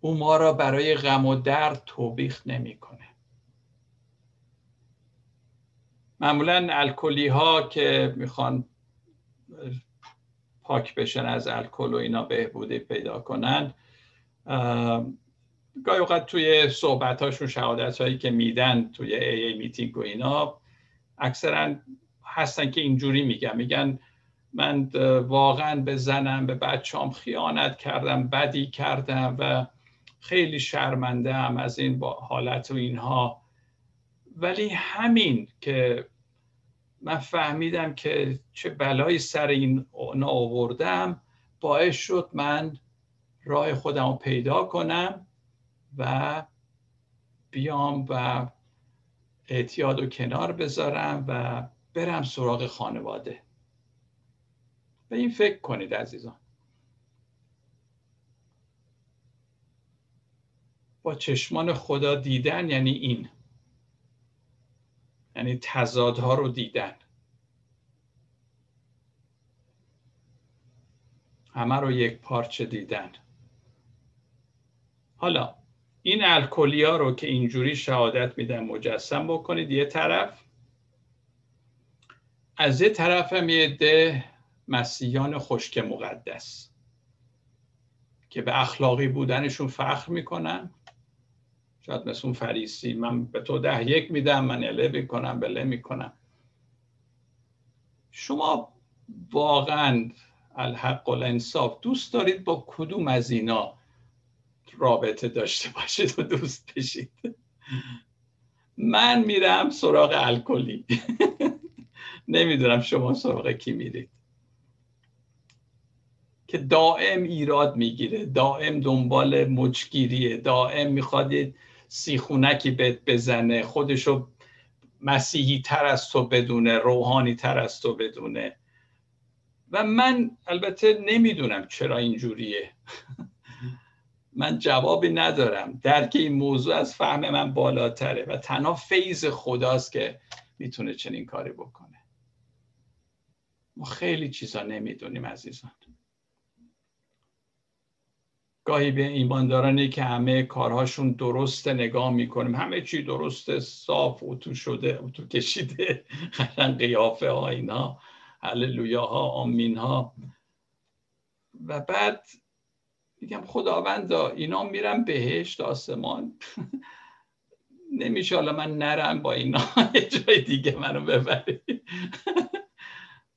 او ما را برای غم و درد توبیخ نمی‌کنه معمولا الکلی ها که می‌خوان پاک بشن از الکل و اینا بهبودی پیدا کنن گاهی اوقات توی صحبت هاشون شهادت هایی که میدن توی ای, ای میتینگ و اینا اکثرا هستن که اینجوری میگن. میگن من واقعا به زنم به بچهام خیانت کردم بدی کردم و خیلی شرمنده هم از این حالت و اینها. ولی همین که من فهمیدم که چه بلایی سر این آوردم. باعث شد من راه خودم رو پیدا کنم و بیام و اعتیاد و کنار بذارم و برم سراغ خانواده. به این فکر کنید عزیزان. با چشمان خدا دیدن یعنی این. یعنی تضادها رو دیدن. همه رو یک پارچه دیدن. حالا این الکلیا رو که اینجوری شهادت میدن مجسم بکنید یه طرف. از یه طرف هم یه ده مسیحیان خشک مقدس که به اخلاقی بودنشون فخر می‌کنن. شاید مثل اون فریسی من به تو ده یک میدم من اله می‌کنم بله می‌کنم. شما واقعا الحق و انصاف دوست دارید با کدوم از اینا رابطه داشته باشید و دوست بشید؟ من میرم سراغ الکلی. نمی‌دونم شما سراغ کی میرید. که دائم ایراد می‌گیره دائم دنبال مچگیریه دائم می‌خواد سیخونکی بهت بزنه. خودشو مسیحی تر از تو بدونه روحانی تر از تو بدونه. و من البته نمی‌دونم چرا اینجوریه. من جوابی ندارم. درک این موضوع از فهم من بالاتره و تنها فیض خداست که می‌تونه چنین کاری بکنه. ما خیلی چیزا نمی‌دونیم عزیزان. گاهی به ایماندارانی که همه کارهاشون درست نگاه می‌کنیم. همه چی درست صاف اتو شده اتو کشیده قیافه ها اینا. هللویا ها آمین ها و بعد میگم خداوندا اینا میرم بهشت آسمان. نمیشه حالا من نرم با اینا. یه جای دیگه منو ببری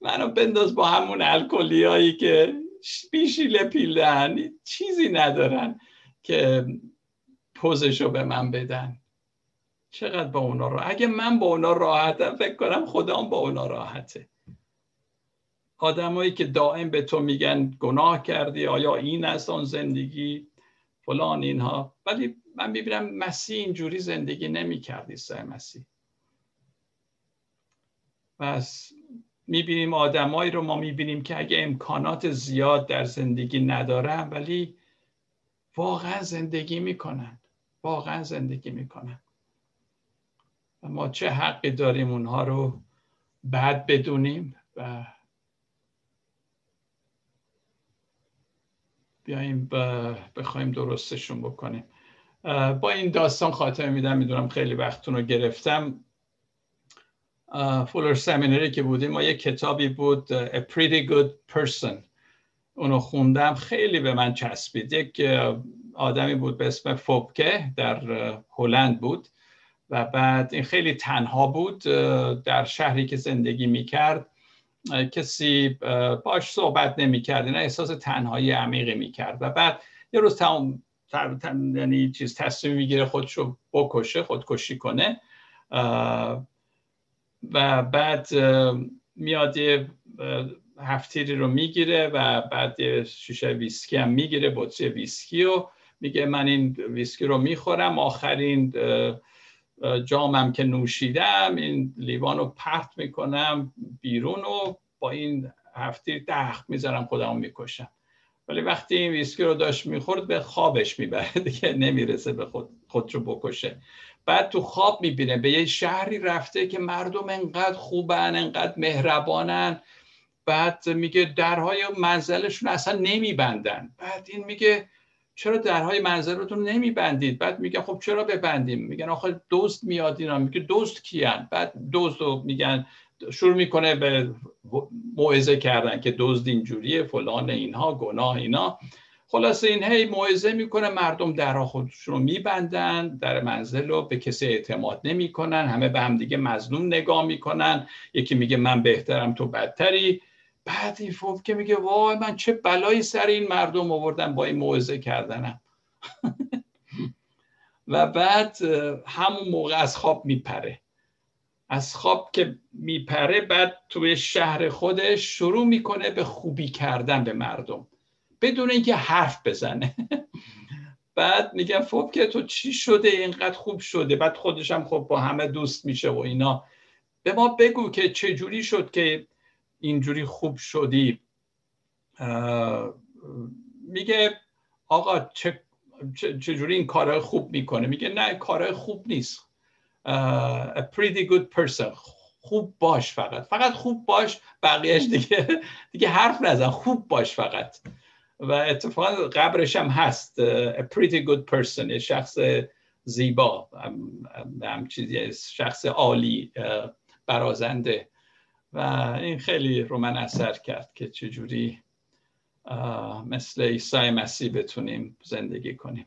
منو بنداز با همون الکلی که بیشیله پیلن چیزی ندارن که پوزشو به من بدن. چقدر با اونا را؟ اگه من با اونا راحتم فکر کنم خدام با اونا راحته. آدمایی که دائم به تو میگن گناه کردی آیا این است آن زندگی؟ فلان اینها. ولی من می‌بینم مسیح اینجوری زندگی نمی‌کردی سه مسیح. پس می‌بینیم آدمایی رو ما می‌بینیم که اگه امکانات زیاد در زندگی ندارن ولی واقعا زندگی می‌کنن. واقعا زندگی می‌کنن. و ما چه حقی داریم اونها رو بد بدونیم و بیایم بخوایم درستشون بکنیم. با این داستان خاطر میدم. می‌دونم خیلی وقتتون رو گرفتم. فولر سمینری که بودیم ما یک کتابی بود A Pretty Good Person. اونو خوندم خیلی به من چسبید. یک آدمی بود به اسم فوبکه در هلند بود. و بعد این خیلی تنها بود در شهری که زندگی می‌کرد. کسی باش صحبت نمی‌کرد نه احساس تنهایی عمیقی می‌کرد. و بعد یه روز تمام یعنی چیز تصمیم می‌گیره خودشو بکشه خودکشی کنه. و بعد میاد یه هفت‌تیری رو می‌گیره و بعد یه شیشه ویسکی هم می‌گیره بطری ویسکی و میگه من این ویسکی رو می‌خورم. آخرین جامم که نوشیدم این لیوان رو پرت می‌کنم بیرون و با این هفت‌تیر می‌ذارم خودم می‌کشم. ولی وقتی این ویسکی رو داشت می‌خورد به خوابش می‌بره. دیگه نمی‌رسه به خود خود رو بکشه. بعد تو خواب می‌بینه. به یه شهری رفته که مردم انقدر خوبن انقدر مهربانن. بعد میگه درهای منزلشون اصلا نمیبندن. بعد این میگه چرا درهای منزلتون نمیبندید؟ بعد میگن خب چرا ببندیم؟ میگن آخه دوست میاد اینا. میگه دوست کیان؟ بعد دوست رو میگن شروع می‌کنه به موعظه کردن که دزد اینجوریه فلان اینها گناه اینا. خلاصه این هی موعظه می‌کنه مردم درها خودشون رو میبندن در منزل رو به کسی اعتماد نمی‌کنن همه به هم دیگه مظلوم نگاه می‌کنن. یکی میگه من بهترم تو بدتری. بعد این که میگه وای من چه بلایی سر این مردم آوردم با این موعظه کردنم. و بعد همون موقع از خواب میپره. از خواب که میپره بعد توی شهر خودش شروع می‌کنه به خوبی کردن به مردم. بدون اینکه حرف بزنه. بعد میگم فوب که تو چی شده؟ اینقدر خوب شده. بعد خودشم خب با همه دوست میشه و اینا. به ما بگو که چه جوری شد که اینجوری خوب شدی. میگه آقا چه چجوری این کارهای خوب می‌کنه؟ میگه نه کارهای خوب نیست. a pretty good person. خوب باش فقط. فقط خوب باش بقیهش دیگه دیگه حرف نزن. خوب باش فقط. و اتفاقا قبرش هم هست. a pretty good person شخص زیبا هم چیزی شخص عالی برازنده. و این خیلی رو من اثر کرد که چجوری مثل عیسی مسیح بتونیم زندگی کنیم.